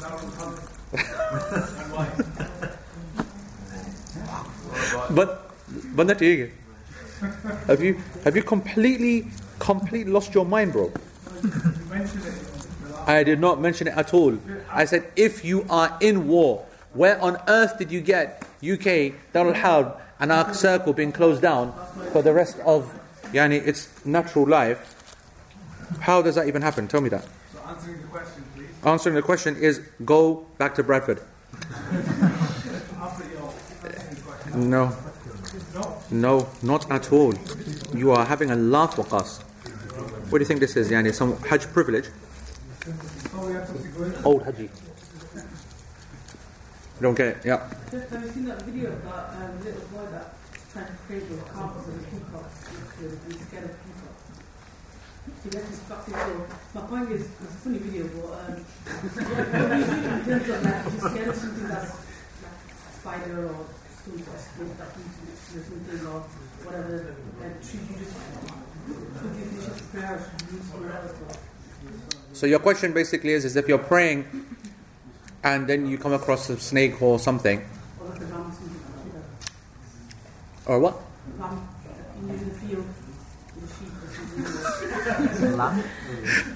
now and why? but, but not you. Have you, have you completely, completely lost your mind, bro? I did not mention it at all. I said, if you are in war, where on earth did you get UK Darul Harb and our circle being closed down for the rest of yani its natural life? How does that even happen? Tell me that. So answering the question, please. Answering the question is go back to Bradford. After your answering the question. No. No, not at all. You are having a laugh, with us. What do you think this is? Yani some Hajj privilege? Oh, we have something going on. Old Haji. You don't get it? Yeah. Have you seen that video of that um, little boy that trying to create those carpets and peacocks? He's scared of peacocks. He let his practice go. My point is, it's a funny video, but um, what do you do in terms of like, he's scared of something that's like a spider or some sort of snake that eats you or something or whatever. And should you just, could you finish prayer or should you use somewhere else? So your question basically is, is if you're praying and then you come across a snake or something, or what?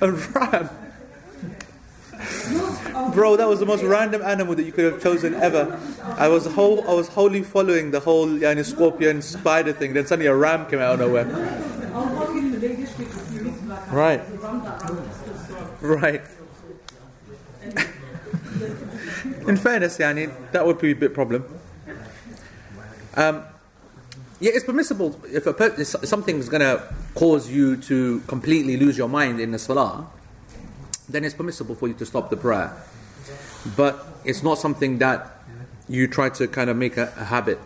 A ram. Bro, that was the most random animal that you could have chosen ever. I was whole, I was wholly following the whole yani, scorpion spider thing. Then suddenly a ram came out of nowhere. Right. was walking in the Lake District a few weeks back. and Right. there was a ram that ran past us, so- Right. In fairness, yani, that would be a bit problem. Um, yeah, it's permissible if a per- if something's going to cause you to completely lose your mind in the salah, then it's permissible for you to stop the prayer. But it's not something that you try to kind of make a, a habit.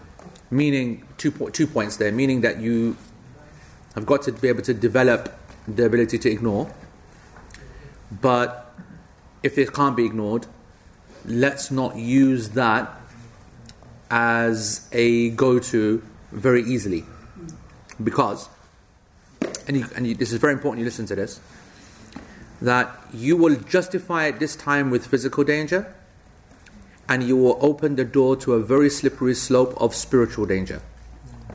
Meaning, two, po- two points there. Meaning that you have got to be able to develop the ability to ignore. But if it can't be ignored, let's not use that as a go to very easily. Because, and, you, and you, this is very important you listen to this, that you will justify it this time with physical danger and you will open the door to a very slippery slope of spiritual danger.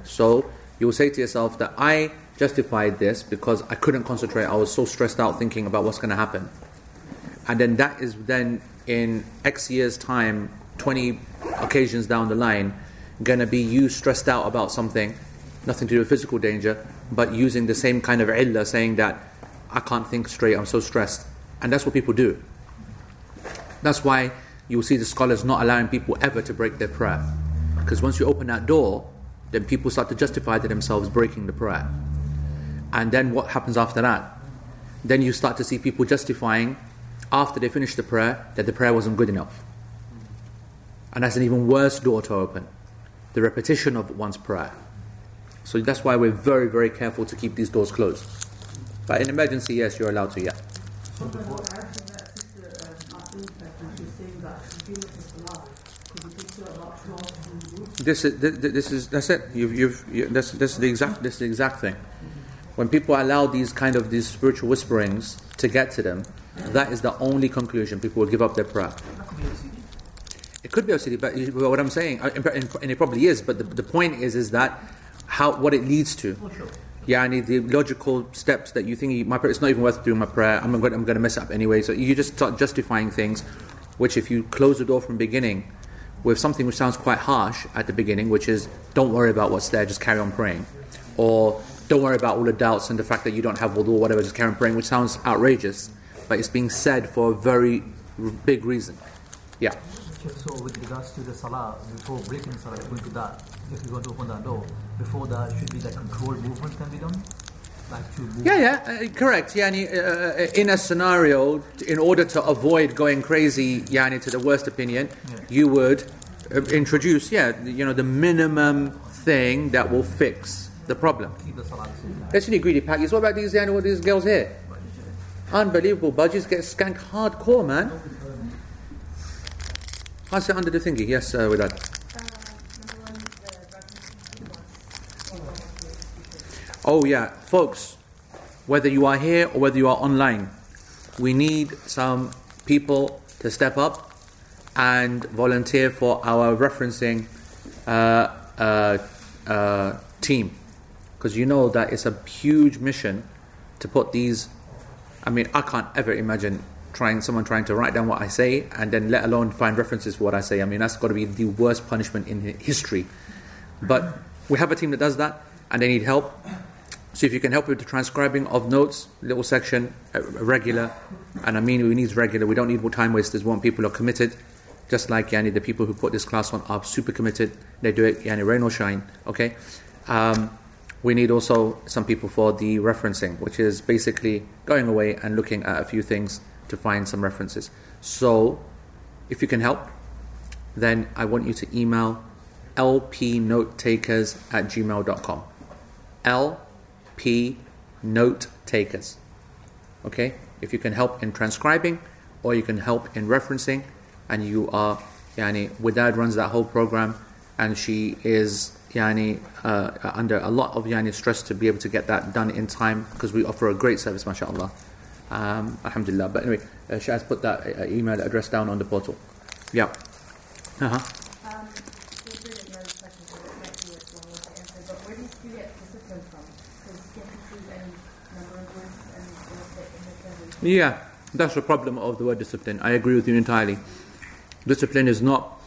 So you will say to yourself that I justified this because I couldn't concentrate. I was so stressed out thinking about what's going to happen. And then that is then in X years' time, 20 occasions down the line, going to be you stressed out about something, nothing to do with physical danger, but using the same kind of illah, saying that I can't think straight, I'm so stressed. And that's what people do. That's why you'll see the scholars not allowing people ever to break their prayer. Because once you open that door, then people start to justify to themselves breaking the prayer. And then what happens after that? Then you start to see people justifying after they finish the prayer that the prayer wasn't good enough. And that's an even worse door to open the repetition of one's prayer. So that's why we're very, very careful to keep these doors closed. But in emergency, yes, you're allowed to, yeah. Something about actually that sister asked me that and she was saying that she's doing it for Salah because it takes her about 12. This is th- th- this is that's it. You've you've you, that's this is the exact this is the exact thing. When people allow these kind of these spiritual whisperings to get to them, that is the only conclusion. People will give up their prayer. It could be OCD, but what I'm saying, uh, and it probably is. But the, the point is, is that how what it leads to. Yeah, I need the logical steps that you think my prayer, it's not even worth doing my prayer. I'm going, I'm going to mess up anyway. So you just start justifying things, which if you close the door from the beginning with something which sounds quite harsh at the beginning, which is don't worry about what's there, just carry on praying, or don't worry about all the doubts and the fact that you don't have wudu or whatever, just carry on praying, which sounds outrageous, but it's being said for a very r- big reason. Yeah. So with regards to the salah, before breaking salah, going to that, if you're going to open that door, before that should be the controlled movement can be done? Like Yeah, yeah, uh, correct. Yani, uh, in a scenario, in order to avoid going crazy, yani, to the worst opinion, Yeah. you would uh, introduce, yeah, you know, the minimum thing that will fix the problem. keep the salah the same. Especially greedy packies. What about these, yani, what these girls here? Unbelievable. Budgies get skanked hardcore, man. Can't sit under the thingy. Yes, uh, with that. Oh, yeah, folks, whether you are here or whether you are online, we need some people to step up and volunteer for our referencing uh, uh, uh, team. Because you know that it's a huge mission to put these. I mean, I can't ever imagine trying someone trying to write down what I say and then let alone find references for what I say. I mean, that's got to be the worst punishment in history. But we have a team that does that, and they need help. So if you can help with the transcribing of notes, little section, regular, and I mean we need regular. We don't need more time wasters. Want people are committed, just like Yani, the people who put this class on are super committed. They do it Yani rain or shine. Okay. Um, we need also some people for the referencing, which is basically going away and looking at a few things to find some references. So, if you can help, then I want you to email lpnotetakers at gmail.com. LP note takers. Okay? If you can help in transcribing or you can help in referencing, and you are, yani, With Widad runs that whole program, and she is yani, uh, under a lot of yani, stress to be able to get that done in time because we offer a great service, mashallah. Um, alhamdulillah. But anyway, uh, has put that uh, email address down on the portal. Yeah. Uh huh. Um, there's really another question, so it might be a long one to answer, but where do you get discipline from? Because you can choose any number of words and it'll fit in the translation. Yeah, that's the problem of the word discipline. I agree with you entirely. Discipline is not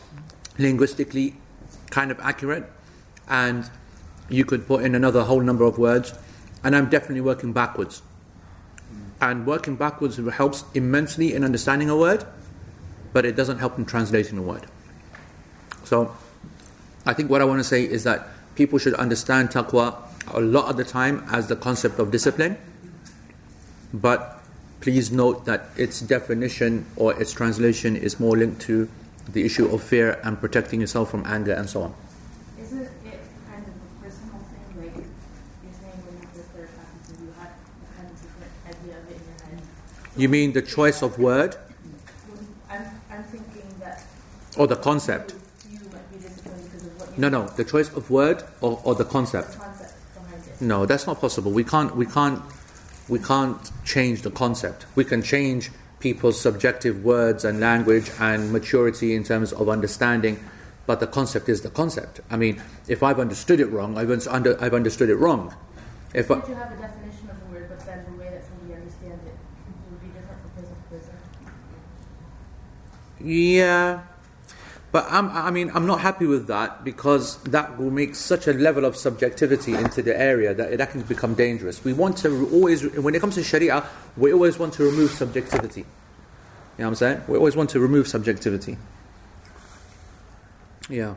linguistically kind of accurate, and you could put in another whole number of words, and I'm definitely working backwards. And working backwards helps immensely in understanding a word, but it doesn't help in translating a word. So, I think what I want to say is that people should understand taqwa a lot of the time as the concept of discipline, but please note that its definition or its translation is more linked to the issue of fear and protecting yourself from anger and so on. Isn't it kind of a personal thing? Like, you're saying when you first started practicing, you had a kind of different idea of it in your head. You mean the choice of word or the concept? No, no, the choice of word or, or the concept. No, that's not possible. We can't. We can't. We can't change the concept. We can change people's subjective words and language and maturity in terms of understanding, but the concept is the concept. I mean, if I've understood it wrong, I've, un- under, I've understood it wrong. If I, Could you have a definition of the word, but then the way that somebody understands it would be different from person to person? Yeah, but I'm, I mean, I'm not happy with that because that will make such a level of subjectivity into the area that that can become dangerous. We want to always, when it comes to Sharia, we always want to remove subjectivity. You know what I'm saying? We always want to remove subjectivity. Yeah.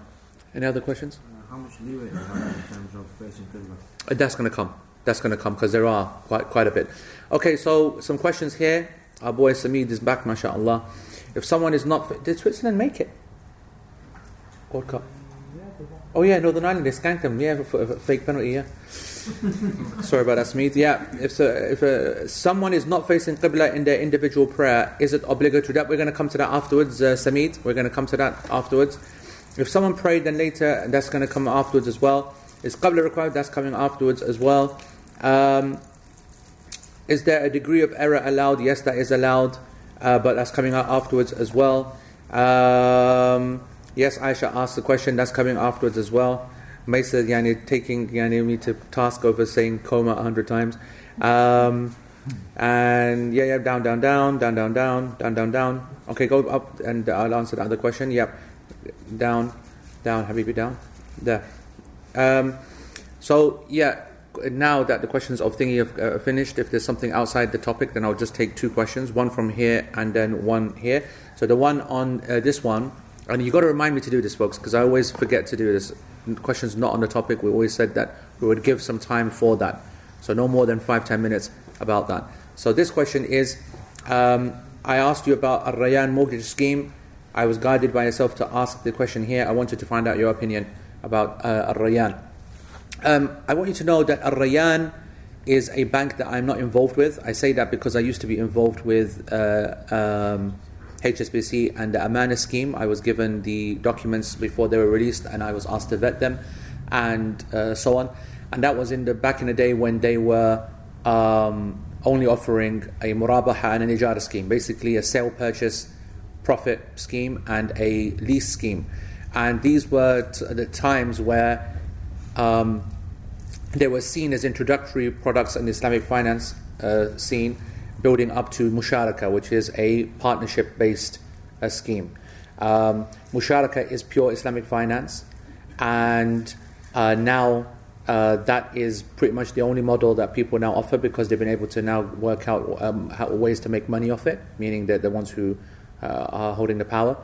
Any other questions? Uh, how much leeway do you have in terms of facing Qibla? Uh, That's going to come. That's going to come because there are quite quite a bit. Okay, so some questions here. Our boy Samid is back, mashallah. If someone is not, fit, did Switzerland make it? World Cup. Oh yeah, Northern Ireland they skank them. Yeah, for, fake penalty. Yeah. Sorry about that, Smith. Yeah, if uh, if uh, someone is not facing qibla in their individual prayer, is it obligatory? That we're going to come to that afterwards, uh, Samit. We're going to come to that afterwards. If someone prayed, then later that's going to come afterwards as well. Is qibla required? That's coming afterwards as well. Um, is there a degree of error allowed? Yes, that is allowed, uh, but that's coming out afterwards as well. Um, yes, Aisha asked the question. That's coming afterwards as well. Maisa yani taking yani me to task over saying coma a hundred times. Um, and yeah, yeah, down, down, down, down, down, down, down, down, down. Okay, go up and I'll answer the other question. Yep, down, down, Habibi, down, there. Um, so yeah, now that the questions of thingy have uh, finished, if there's something outside the topic, then I'll just take two questions, one from here and then one here. So the one on uh, this one, and you've got to remind me to do this, folks, because I always forget to do this. Questions not on the topic. We always said that we would give some time for that, so no more than five ten minutes about that. So this question is, um, I asked you about a Rayan mortgage scheme. I was guided by yourself to ask the question here. I wanted to find out your opinion about uh, Rayan. Um, I want you to know that Al Rayan is a bank that I'm not involved with. I say that because I used to be involved with uh, um, HSBC and the Amanah scheme. I was given the documents before they were released and I was asked to vet them and uh, so on. And that was in the back in the day when they were um, only offering a murabaha and an ijara scheme, basically a sale purchase profit scheme and a lease scheme. And these were t- the times where um, they were seen as introductory products in the Islamic finance uh, scene, building up to Musharaka, which is a partnership based uh, scheme. Um, Musharaka is pure Islamic finance, and uh, now uh, that is pretty much the only model that people now offer because they've been able to now work out um, how, ways to make money off it, meaning they're the ones who uh, are holding the power.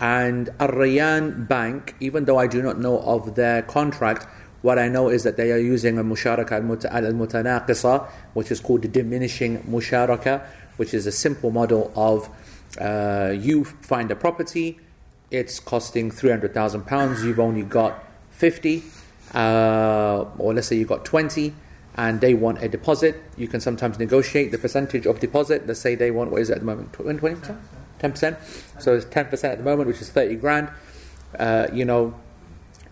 And Ar Bank, even though I do not know of their contract, what I know is that they are using a musharaka al-mutanaqisa, which is called the diminishing musharaka, which is a simple model of uh, you find a property, it's costing £300,000, you've only got 50, uh, or let's say you've got 20, and they want a deposit. You can sometimes negotiate the percentage of deposit. Let's say they want, what is it at the moment? 20%? 10%? So it's 10% at the moment, which is 30 grand. Uh, you know,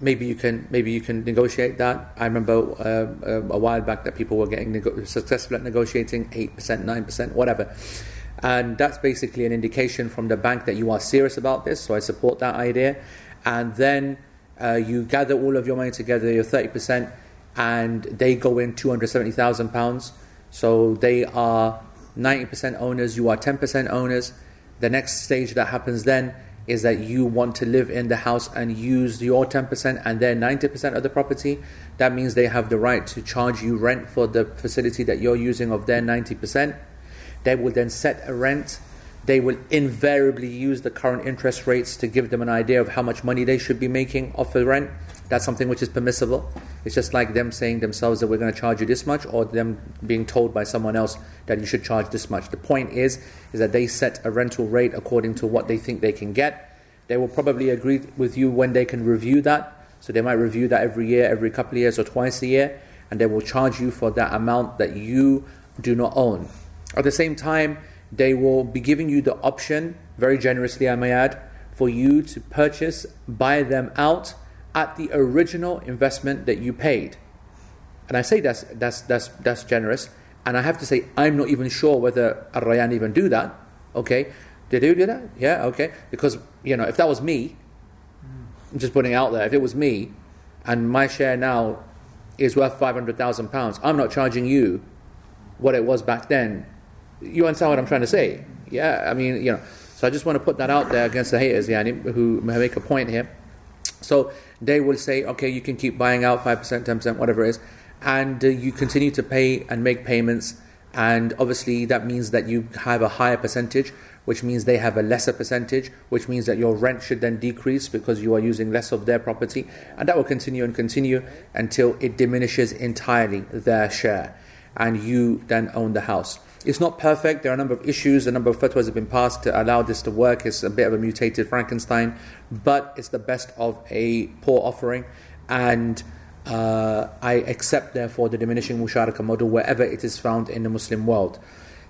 maybe you can maybe you can negotiate that. I remember uh, a while back that people were getting nego- successful at negotiating eight percent, nine percent, whatever, and that's basically an indication from the bank that you are serious about this. So I support that idea, and then uh, you gather all of your money together, your thirty percent, and they go in two hundred seventy thousand pounds. So they are ninety percent owners, you are ten percent owners. The next stage that happens then is that you want to live in the house and use your 10% and their 90% of the property, that means they have the right to charge you rent for the facility that you're using of their 90%. They will then set a rent. They will invariably use the current interest rates to give them an idea of how much money they should be making off the rent. That's something which is permissible. It's just like them saying themselves that we're going to charge you this much, or them being told by someone else that you should charge this much. The point is, is that they set a rental rate according to what they think they can get. They will probably agree with you when they can review that. So they might review that every year, every couple of years, or twice a year, and they will charge you for that amount that you do not own. At the same time, they will be giving you the option, very generously, I may add, for you to purchase, buy them out at the original investment that you paid. And I say that's, that's, that's, that's generous. And I have to say, I'm not even sure whether Al even do that. Okay? Did you do that? Yeah, okay. Because, you know, if that was me, I'm just putting it out there, if it was me, and my share now is worth £500,000, I'm not charging you what it was back then. You understand what I'm trying to say? Yeah, I mean, you know. So I just want to put that out there against the haters, Yani, who make a point here. So they will say, okay, you can keep buying out 5%, 10%, whatever it is, and uh, you continue to pay and make payments. And obviously, that means that you have a higher percentage, which means they have a lesser percentage, which means that your rent should then decrease because you are using less of their property. And that will continue and continue until it diminishes entirely their share. And you then own the house. It's not perfect. There are a number of issues. A number of fatwas have been passed to allow this to work. It's a bit of a mutated Frankenstein, but it's the best of a poor offering. And uh, I accept, therefore, the diminishing musharaka model wherever it is found in the Muslim world.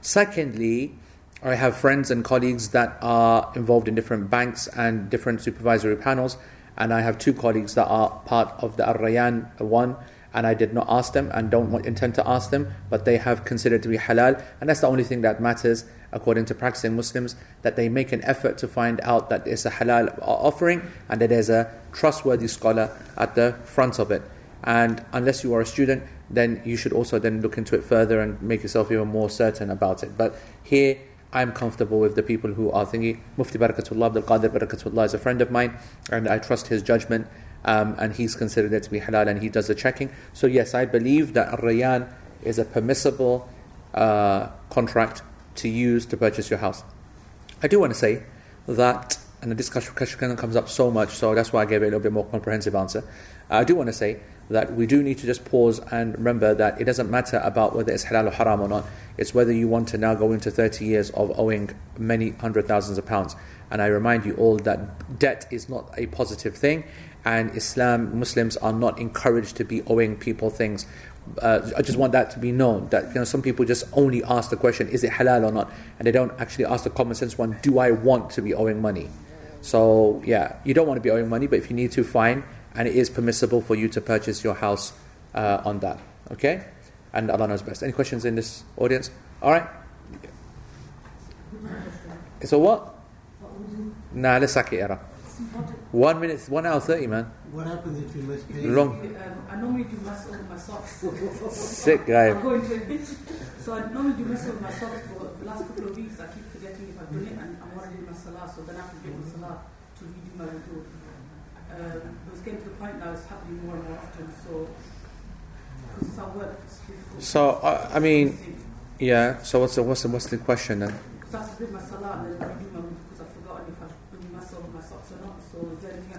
Secondly, I have friends and colleagues that are involved in different banks and different supervisory panels, and I have two colleagues that are part of the Ar Rayyan one and I did not ask them and don't want, intend to ask them, but they have considered to be halal, and that's the only thing that matters according to practicing Muslims that they make an effort to find out that it's a halal offering and that there's a trustworthy scholar at the front of it. And unless you are a student, then you should also then look into it further and make yourself even more certain about it. But here, I'm comfortable with the people who are thinking. Mufti Barakatullah Abdul Qadir Barakatullah is a friend of mine, and I trust his judgment um, and he's considered it to be halal and he does the checking. So, yes, I believe that Ar Rayyan is a permissible uh, contract to use to purchase your house. I do want to say that, and the discussion comes up so much, so that's why I gave it a little bit more comprehensive answer. I do want to say that we do need to just pause and remember that it doesn't matter about whether it's halal or haram or not. It's whether you want to now go into 30 years of owing many hundred thousands of pounds. And I remind you all that debt is not a positive thing and Islam, Muslims are not encouraged to be owing people things. Uh, I just want that to be known that you know some people just only ask the question, is it halal or not, and they don't actually ask the common sense one, do I want to be owing money? So yeah, you don't want to be owing money, but if you need to, fine, and it is permissible for you to purchase your house uh, on that. Okay, and Allah knows best. Any questions in this audience? All right. So what? Nah, let's era. One minute, one hour thirty, man. What happens if you miss pay? Long. Um, I normally do masah with my socks. Sick guy. I'm going to admit. So I normally do masah with my socks, but the last couple of weeks I keep forgetting if I've done it and I want to do my salah, so then I have to get my salah to redo my wudu. Um, but it's getting to the point now it's happening more and more often, so because it's our work, it's difficult. So uh, I mean, yeah. So what's the what's the what's the question then? Because I have to do my salah and then redo my wudu because I've forgotten if I've done masah with my socks or not. So is there anything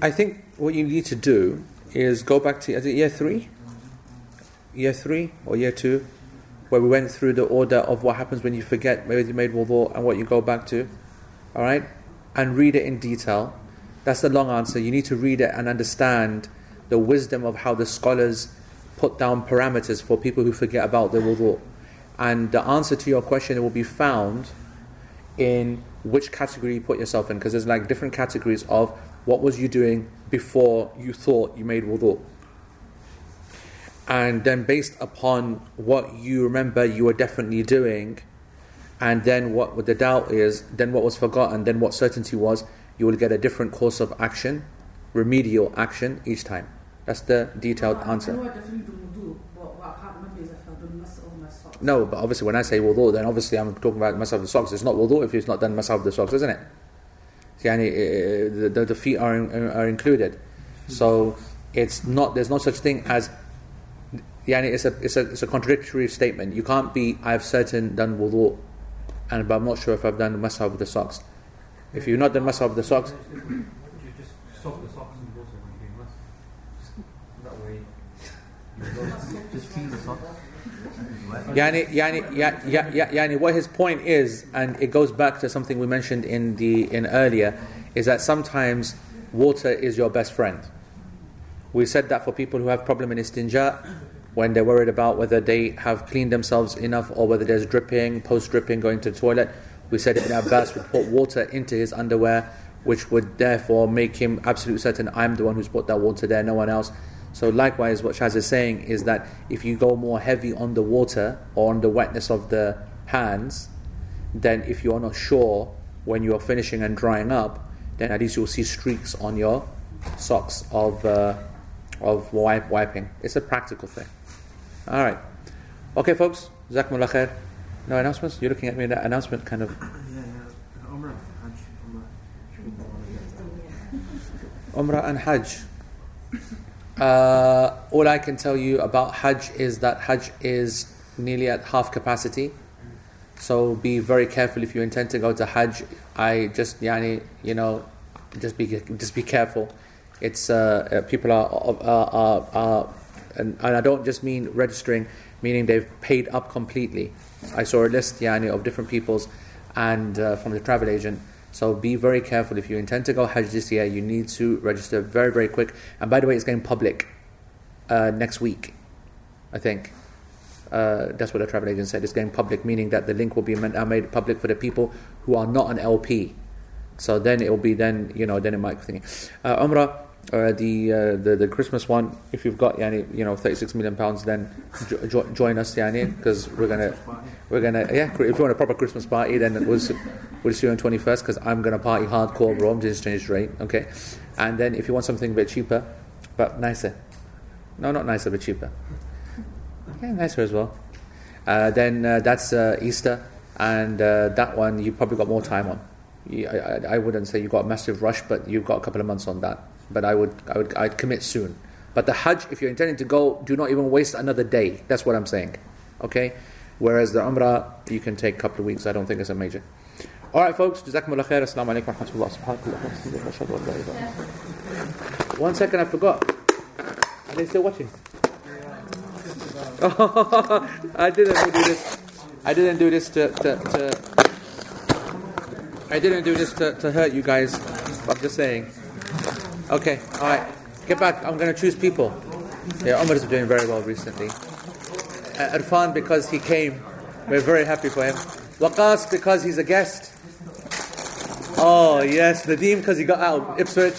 I think what you need to do is go back to year three, year three or year two, where we went through the order of what happens when you forget whether you made wudu and what you go back to, all right, and read it in detail. That's the long answer. You need to read it and understand the wisdom of how the scholars put down parameters for people who forget about the wudu. And the answer to your question will be found in which category you put yourself in, because there's like different categories of what was you doing before you thought you made wudu. And then based upon what you remember you were definitely doing, and then what the doubt is, then what was forgotten, then what certainty was, you will get a different course of action, remedial action each time. That's the detailed ah, I answer. know I definitely do wudu, but what I can't remember is if I've done masah with my socks. No, but obviously when I say wudu, then obviously I'm talking about masah of the socks. It's not wudu if it's not done masah of the socks, isn't it? Yani, uh, the, the, the feet are, are included. So it's not, there's no such thing as, yani, it's a, it's a, it's a contradictory statement. You can't be, I've certain done wudu, and but I'm not sure if I've done masah of the socks. If you've not done masah of the socks, You just soak the socks and bottom and doing mash. That way just clean the socks Yani, yani, ya, ya, ya, yani, what his point is, and it goes back to something we mentioned in the in earlier, is that sometimes water is your best friend. We said that for people who have problem in istinja, when they're worried about whether they have cleaned themselves enough or whether there's dripping, post dripping, going to the toilet. We said Ibn Abbas would put water into his underwear, which would therefore make him absolutely certain I'm the one who's put that water there, no one else. So likewise, what Shaz is saying is that if you go more heavy on the water or on the wetness of the hands, then if you are not sure when you are finishing and drying up, then at least you'll see streaks on your socks of uh, of wipe, wiping. It's a practical thing. All right, okay, folks. Jazakumullah khair. No announcements. You're looking at me. That announcement kind of Yeah, yeah. Umrah, Hajj, Umrah. Umrah and Hajj. Uh, all I can tell you about Hajj is that Hajj is nearly at half capacity. So be very careful if you intend to go to Hajj. I just, yani, you know, just be just be careful. It's uh, uh, people are are, are, are and, and I don't just mean registering, meaning they've paid up completely. I saw a list, yani, of different people's, and uh, from the travel agent. So be very careful if you intend to go Hajj this year. You need to register very, very quick. And by the way, it's going public uh, next week, I think. Uh, that's what the travel agent said. It's going public, meaning that the link will be made, uh, public for the people who are not an LP. So then it will be then you know then it might be thinking uh, Umrah. Uh, the, uh, the the Christmas one. If you've got yani, you know 36 million pounds, then jo- jo- join us, yani, because we're gonna we're gonna yeah. If you want a proper Christmas party, then we'll we'll see you on 21st. Because I'm gonna party hardcore, bro. I'm just change rate, okay. And then if you want something a bit cheaper, but nicer, no, not nicer, but cheaper. Yeah, nicer as well. Uh, then uh, that's uh, Easter, and uh, that one you probably got more time on. I, I, I wouldn't say you got a massive rush, but you've got a couple of months on that. But I would, I would, I'd commit soon. But the Hajj, if you're intending to go, do not even waste another day. That's what I'm saying. Okay. Whereas the Umrah, you can take a couple of weeks. I don't think it's a major. All right, folks. Jazakumullah khair. Assalamu alaikum One second, I forgot. Are they still watching? I didn't do this. I didn't do this to, to, to I didn't do this to, to hurt you guys. I'm just saying. Okay, alright. Get back. I'm going to choose people. Yeah, Omar is doing very well recently. Uh, Irfan, because he came. We're very happy for him. Waqas, because he's a guest. Oh, yes. Nadeem, because he got out of Ipswich.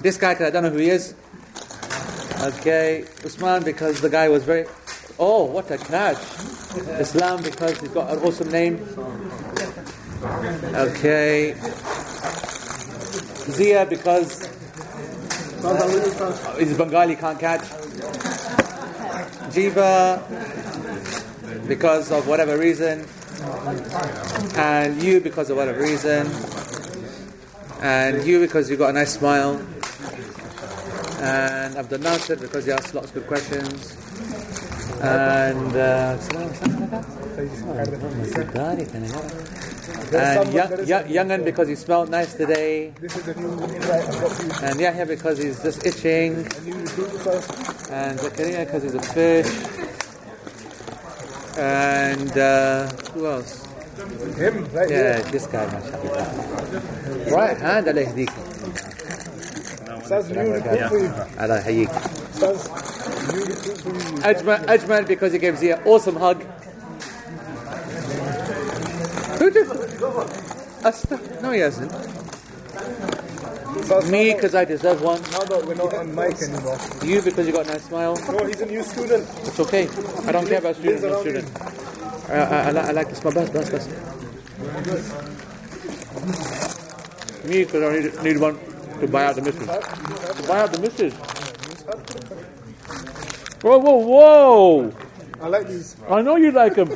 This guy, I don't know who he is. Okay. Usman, because the guy was very. Oh, what a catch. Islam, because he's got an awesome name. Okay. Zia, because he's Bengali, can't catch. Jiva, because of whatever reason. And you, because of whatever reason. And you, because you've got a nice smile. And Abdul Nasir, because you asked lots of good questions. And uh, and young, young, because he smelled nice today. This is the new invite I've got for you. And Yahya because he's just itching. And you recruit first. And Zakaria because he's a fish. And uh, who else? Him, right Yeah, here. this guy, mashallah. Right hand, Allah yahdik. Says new recruit for you. Allah hayyik. Says new recruit for you. Ajmal, Ajmal because he gave Zia an awesome hug. Who did? Asta? No, he hasn't. Me because I deserve one. now that we're not on mic anymore. You because you got a nice smile. No, he's a new student. It's okay. I don't care about students. no student. I, I, I, like, I like this. My best, best, best. Me because I need, need one to buy out the missus. To buy out the missus. Whoa, whoa, whoa! I like these. I know you like them. I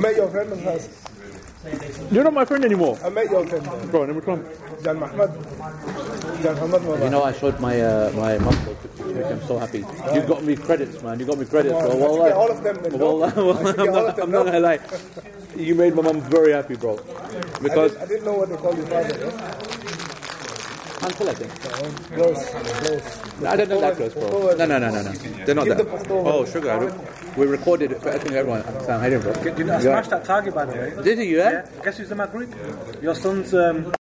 met your friend in house. You're not my friend anymore. I met your friend. Bro, me come. Jan Mahmoud. Jan Hamad You know, I showed my uh, my mum I'm so happy. You got me credits, man. You got me credits, bro. I should get all of them then, no? Wallah, wallah. I should I'm not, them, I'm not gonna lie. You made my mum very happy, bro. I, Because did, I didn't know what they called your father. Yeah? Uncle, I think. Close, close. No, I don't know that close, bro. No, no, no, no, no. They're not that. Oh, sugar. I re- we recorded it for I think everyone. Sam, I didn't, bro. Did I smashed that target by the way? Did you? Yeah. Guess who's in my group? Your son's um,